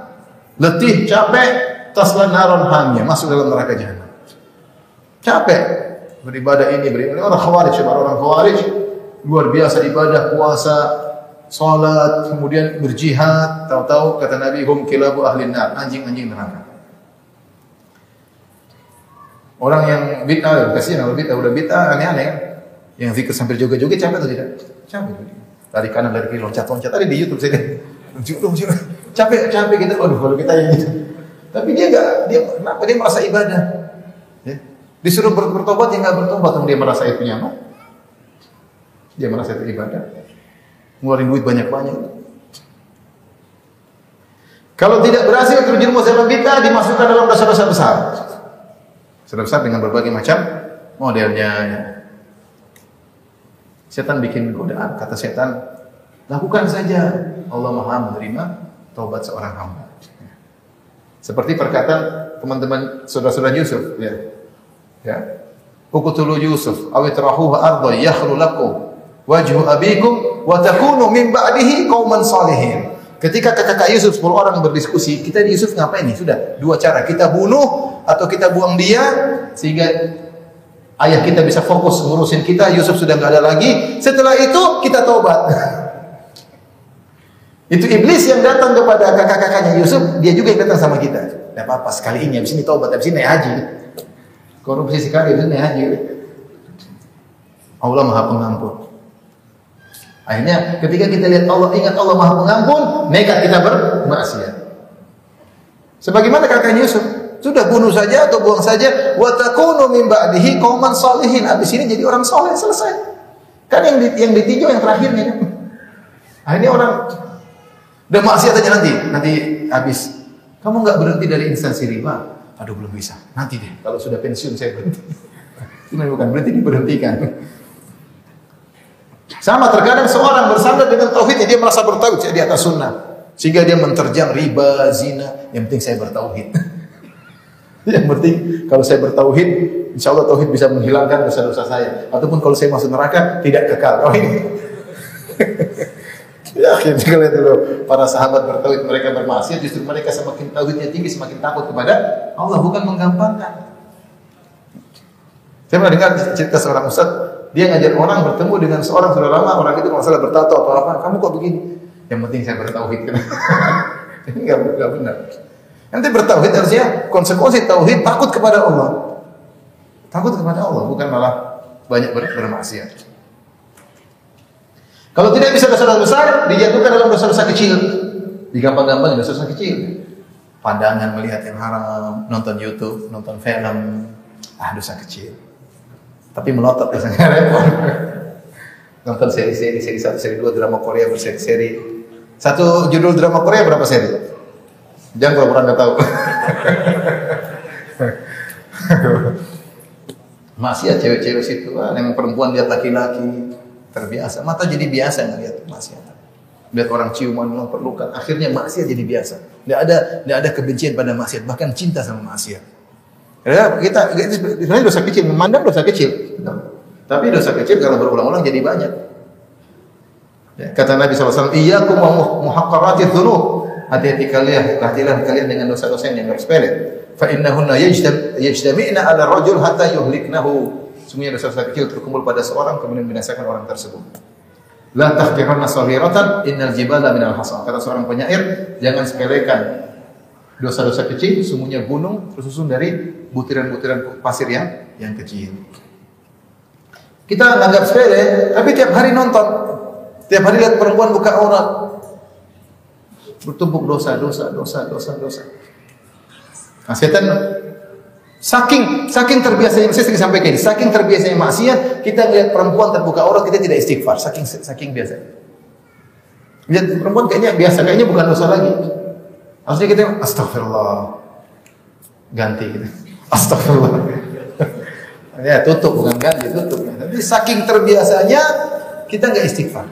Letih capek tasla naron hamnya masuk dalam neraka jahanam capek beribadah ini beribadah orang khawarij orang khawarij luar biasa ibadah, puasa, salat, kemudian berjihad, tahu-tahu kata Nabi hum kilabu ahli nar, anjing-anjing neraka. Orang yang bid'ah, kasihan kalau bid'ah udah bid'ah aneh-aneh kan. Yang zikir sambil joget-joget capek atau tidak? Capek. Lari kanan, lari kiri, loncat-loncat. Ada di YouTube saya. Capek, capek gitu. Waduh, kalau kita yang gitu. Tapi dia enggak, dia kenapa dia merasa ibadah? Ya. Disuruh bertobat, dia enggak bertobat, dia merasa itu nyaman. Dia merasa itu ibadah. Ngeluarin duit banyak-banyak. Kalau tidak berhasil terjerumus dalam bid'ah dimasukkan dalam dosa-dosa besar. Dosa besar dengan berbagai macam modelnya. Ya. Setan bikin godaan, kata setan, lakukan saja. Allah Maha menerima taubat seorang hamba. Seperti perkataan teman-teman saudara-saudara Yusuf, ya. Ya. Uqtulu Yusuf aw itrahuhu arda yakhlu lakum wajhu abikum wa takunu min ba'dihi qauman salihin. Ketika kakak Yusuf 10 orang berdiskusi, kita di Yusuf ngapain nih? Sudah, dua cara. Kita bunuh atau kita buang dia sehingga ayah kita bisa fokus ngurusin kita, Yusuf sudah nggak ada lagi. Setelah itu kita tobat. *laughs* itu iblis yang datang kepada kakak-kakaknya Yusuf, dia juga yang datang sama kita. Tidak apa-apa, sekali ini habis ini tobat, habis ini naik haji. Korupsi sekali, habis ini naik haji. Allah Maha Pengampun. Akhirnya ketika kita lihat Allah, ingat Allah Maha Pengampun, nekat kita bermaksiat. Sebagaimana kakaknya Yusuf, sudah bunuh saja atau buang saja, wa takunu min ba'dihi qauman salihin. Habis ini jadi orang soleh selesai. Kan yang di, yang ditinjau yang terakhirnya kan. Akhirnya orang udah maksiat aja nanti, nanti habis. Kamu nggak berhenti dari instansi riba? Aduh belum bisa. Nanti deh, kalau sudah pensiun saya berhenti. *laughs* Ini bukan berhenti diberhentikan. Sama terkadang seorang bersandar dengan tauhid dia merasa bertauhid di atas sunnah. Sehingga dia menterjang riba, zina. Yang penting saya bertauhid. *laughs* yang penting kalau saya bertauhid, insya Allah tauhid bisa menghilangkan dosa-dosa saya. Ataupun kalau saya masuk neraka tidak kekal. Oh ini. *laughs* ya akhirnya *laughs* kalian dulu para sahabat bertauhid mereka bermaksiat justru mereka semakin tauhidnya tinggi semakin takut kepada Allah bukan menggampangkan. Saya pernah dengar cerita seorang ustaz, dia ngajar orang bertemu dengan seorang sudah lama, orang itu masalah bertato atau apa, kamu kok begini? Yang penting saya bertauhid. *laughs* Ini enggak benar. Nanti bertauhid harusnya konsekuensi tauhid takut kepada Allah. Takut kepada Allah, bukan malah banyak ber bermaksiat. Kalau tidak bisa dosa-dosa besar, dijatuhkan dalam dosa-dosa kecil. Digampang-gampang dosa-dosa kecil. Pandangan melihat yang haram, nonton YouTube, nonton film, ah dosa kecil. Tapi melotot biasanya *laughs* repot. Nonton seri-seri, seri satu, seri dua, drama Korea berseri-seri. Satu judul drama Korea berapa seri? Jangan kalau kurang tahu. *laughs* Maksiat cewek-cewek situ, ah, yang perempuan lihat laki-laki terbiasa. Mata jadi biasa ngelihat maksiat. Lihat orang ciuman, orang perlukan. Akhirnya maksiat jadi biasa. Tidak ada, tidak ada kebencian pada maksiat, bahkan cinta sama maksiat. Ya, kita sebenarnya dosa kecil, memandang dosa kecil. Tapi dosa kecil kalau berulang-ulang jadi banyak. Ya, kata Nabi SAW, Iyakum wa muhaqqarati dhunub. Hati-hati kalian, hati-hatilah kalian dengan dosa-dosa yang dianggap sepele. Fa innahunna yajtami'na ala rajul hatta yuhliknahu. Semuanya dosa-dosa kecil terkumpul pada seorang kemudian binasakan orang tersebut. La tahqiranna saghiratan innal jibala minal hasan. Kata seorang penyair, jangan sepelekan dosa-dosa kecil semuanya gunung tersusun dari butiran-butiran pasir yang yang kecil. Kita anggap sepele, tapi tiap hari nonton, tiap hari lihat perempuan buka aurat, bertumpuk dosa, dosa, dosa, dosa, dosa. Nah, setan saking saking terbiasa yang saya sering sampaikan, saking terbiasa yang maksiat, kita lihat perempuan terbuka aurat kita tidak istighfar, saking saking biasa. Lihat perempuan kayaknya biasa, kayaknya bukan dosa lagi. Harusnya kita astagfirullah. Ganti gitu. *laughs* Astagfirullah. *laughs* ya tutup bukan ganti, tutup. Tapi saking terbiasanya kita nggak istighfar.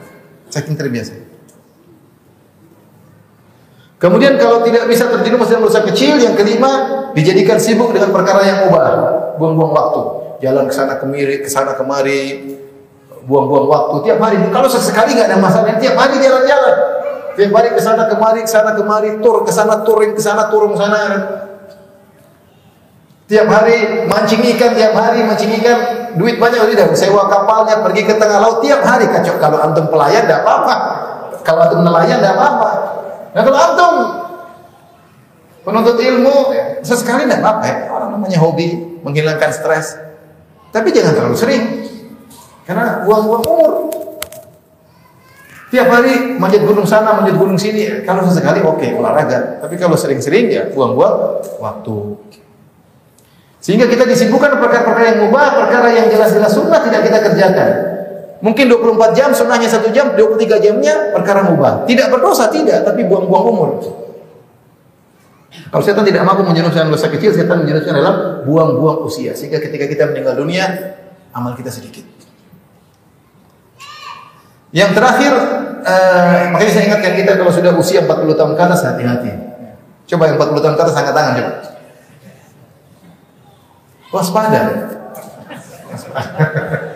Saking terbiasa. Kemudian kalau tidak bisa terjerumus dalam dosa kecil, yang kelima dijadikan sibuk dengan perkara yang mubah, buang-buang waktu, jalan ke sana kemari, ke sana kemari, buang-buang waktu tiap hari. Kalau sesekali nggak ada masalah, tiap hari jalan-jalan. Tiap hari ke sana kemari, ke sana kemari, tur ke sana, touring ke sana, turun sana. Tiap hari mancing ikan, tiap hari mancing ikan, duit banyak udah sewa kapalnya pergi ke tengah laut tiap hari kacau. Kalau antum pelayan tidak apa-apa. Kalau antum nelayan tidak apa-apa. Nah kalau antum penuntut ilmu sesekali tidak apa-apa. Ya. Orang namanya hobi menghilangkan stres. Tapi jangan terlalu sering. Karena buang-buang umur. Tiap hari manjat gunung sana, manjat gunung sini. Kalau sesekali oke okay, olahraga. Tapi kalau sering-sering ya buang-buang waktu. Sehingga kita disibukkan perkara-perkara yang mubah, perkara yang jelas-jelas sunnah tidak kita kerjakan. Mungkin 24 jam, sunnahnya satu jam, 23 jamnya perkara mubah. Tidak berdosa, tidak, tapi buang-buang umur. Kalau setan tidak mampu menjerumuskan dosa kecil, setan menjerumuskan dalam buang-buang usia. Sehingga ketika kita meninggal dunia, amal kita sedikit. Yang terakhir, uh, makanya saya ingatkan kita kalau sudah usia 40 tahun ke atas hati-hati. Coba yang 40 tahun ke atas angkat tangan coba. Waspada. *laughs*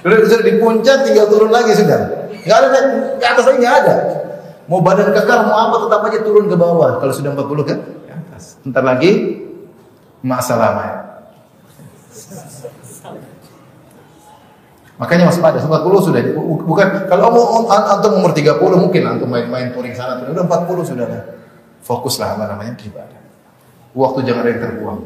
Sudah, sudah di puncak tinggal turun lagi sudah. Enggak ada ke atas lagi enggak ada. Mau badan kekar mau apa tetap aja turun ke bawah kalau sudah 40 ke atas. Entar lagi masalah Makanya waspada, 40 sudah bukan kalau mau antum umur 30 mungkin antum main-main touring sana udah 40 sudah lah. Fokuslah apa namanya ibadah. Waktu jangan ada yang terbuang.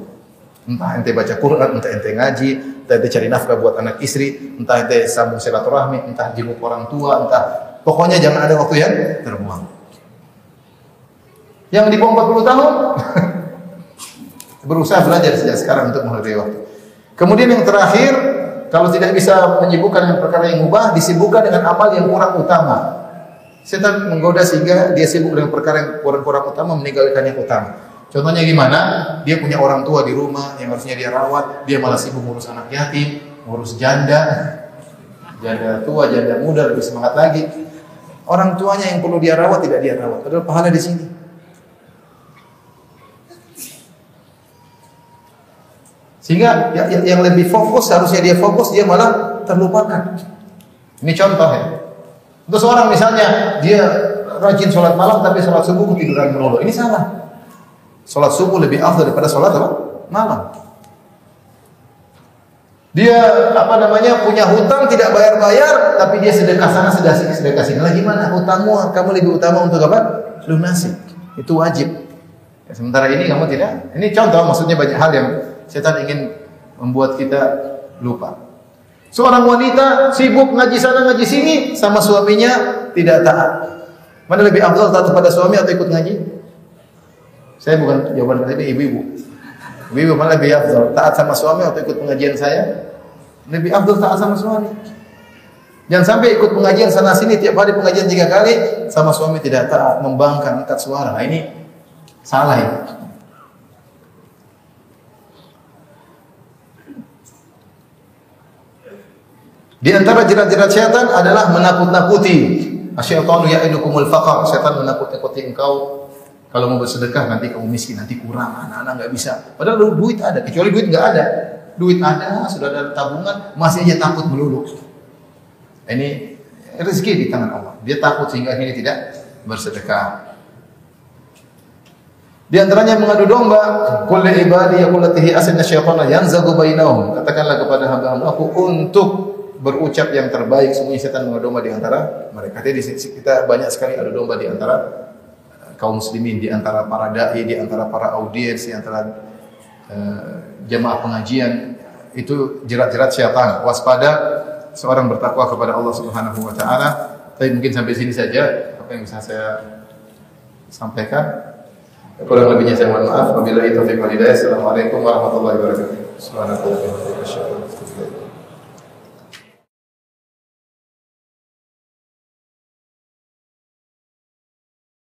Entah ente baca Quran, entah ente ngaji, entah ente cari nafkah buat anak istri, entah ente sambung silaturahmi, entah jenguk orang tua, entah pokoknya jangan ada waktu yang terbuang. Yang dibuang 40 tahun *laughs* berusaha belajar sejak sekarang untuk menghargai waktu. Kemudian yang terakhir kalau tidak bisa menyibukkan dengan perkara yang mubah, disibukkan dengan amal yang kurang utama. Setan menggoda sehingga dia sibuk dengan perkara yang kurang-kurang utama, meninggalkan yang utama. Contohnya gimana? Dia punya orang tua di rumah yang harusnya dia rawat, dia malah sibuk ngurus anak yatim, ngurus janda, janda tua, janda muda, lebih semangat lagi. Orang tuanya yang perlu dia rawat tidak dia rawat. Padahal pahala di sini. Sehingga ya- ya- yang lebih fokus harusnya dia fokus dia malah terlupakan. Ini contoh ya. Untuk seorang misalnya dia rajin sholat malam tapi sholat subuh ketiduran melulu. Ini salah. Sholat subuh lebih afdal daripada sholat apa? malam. Dia apa namanya punya hutang tidak bayar-bayar tapi dia sedekah sana sedekah sini sedekah sini. Lah gimana? Hutangmu kamu lebih utama untuk apa? Lunasi. Itu wajib. Ya, sementara ini kamu tidak. Ini contoh maksudnya banyak hal yang setan ingin membuat kita lupa. Seorang wanita sibuk ngaji sana ngaji sini sama suaminya tidak taat. Mana lebih afdal taat kepada suami atau ikut ngaji? Saya bukan jawaban ini ibu-ibu. Ibu mana lebih afdal taat sama suami atau ikut pengajian saya? Lebih afdal taat sama suami. Jangan sampai ikut pengajian sana sini tiap hari pengajian tiga kali sama suami tidak taat, membangkang, angkat suara. Nah, ini salah ini. Di antara jerat-jerat setan adalah menakut-nakuti. Asyaitanu ya'idukumul faqr. Setan menakut-nakuti engkau kalau mau bersedekah nanti kamu miskin, nanti kurang, anak-anak nggak bisa. Padahal duit ada, kecuali duit nggak ada. Duit ada, sudah ada tabungan, masih aja takut melulu. Ini rezeki di tangan Allah. Dia takut sehingga ini tidak bersedekah. Di antaranya mengadu domba, kulli ibadi yaqulatihi asna syaitana yanzagu bainahum. Katakanlah kepada hamba-hamba aku untuk berucap yang terbaik semuanya setan mengadu domba di antara mereka. Jadi kita banyak sekali adu domba di antara kaum muslimin, di antara para dai, di antara para audiens, di antara uh, jemaah pengajian. Itu jerat-jerat syaitan. Waspada seorang bertakwa kepada Allah Subhanahu wa taala. Tapi mungkin sampai sini saja apa yang bisa saya sampaikan. Kurang lebihnya saya mohon maaf. Wabillahi taufiq wal hidayah. Assalamualaikum warahmatullahi wabarakatuh. Subhanallah wa bihamdihi.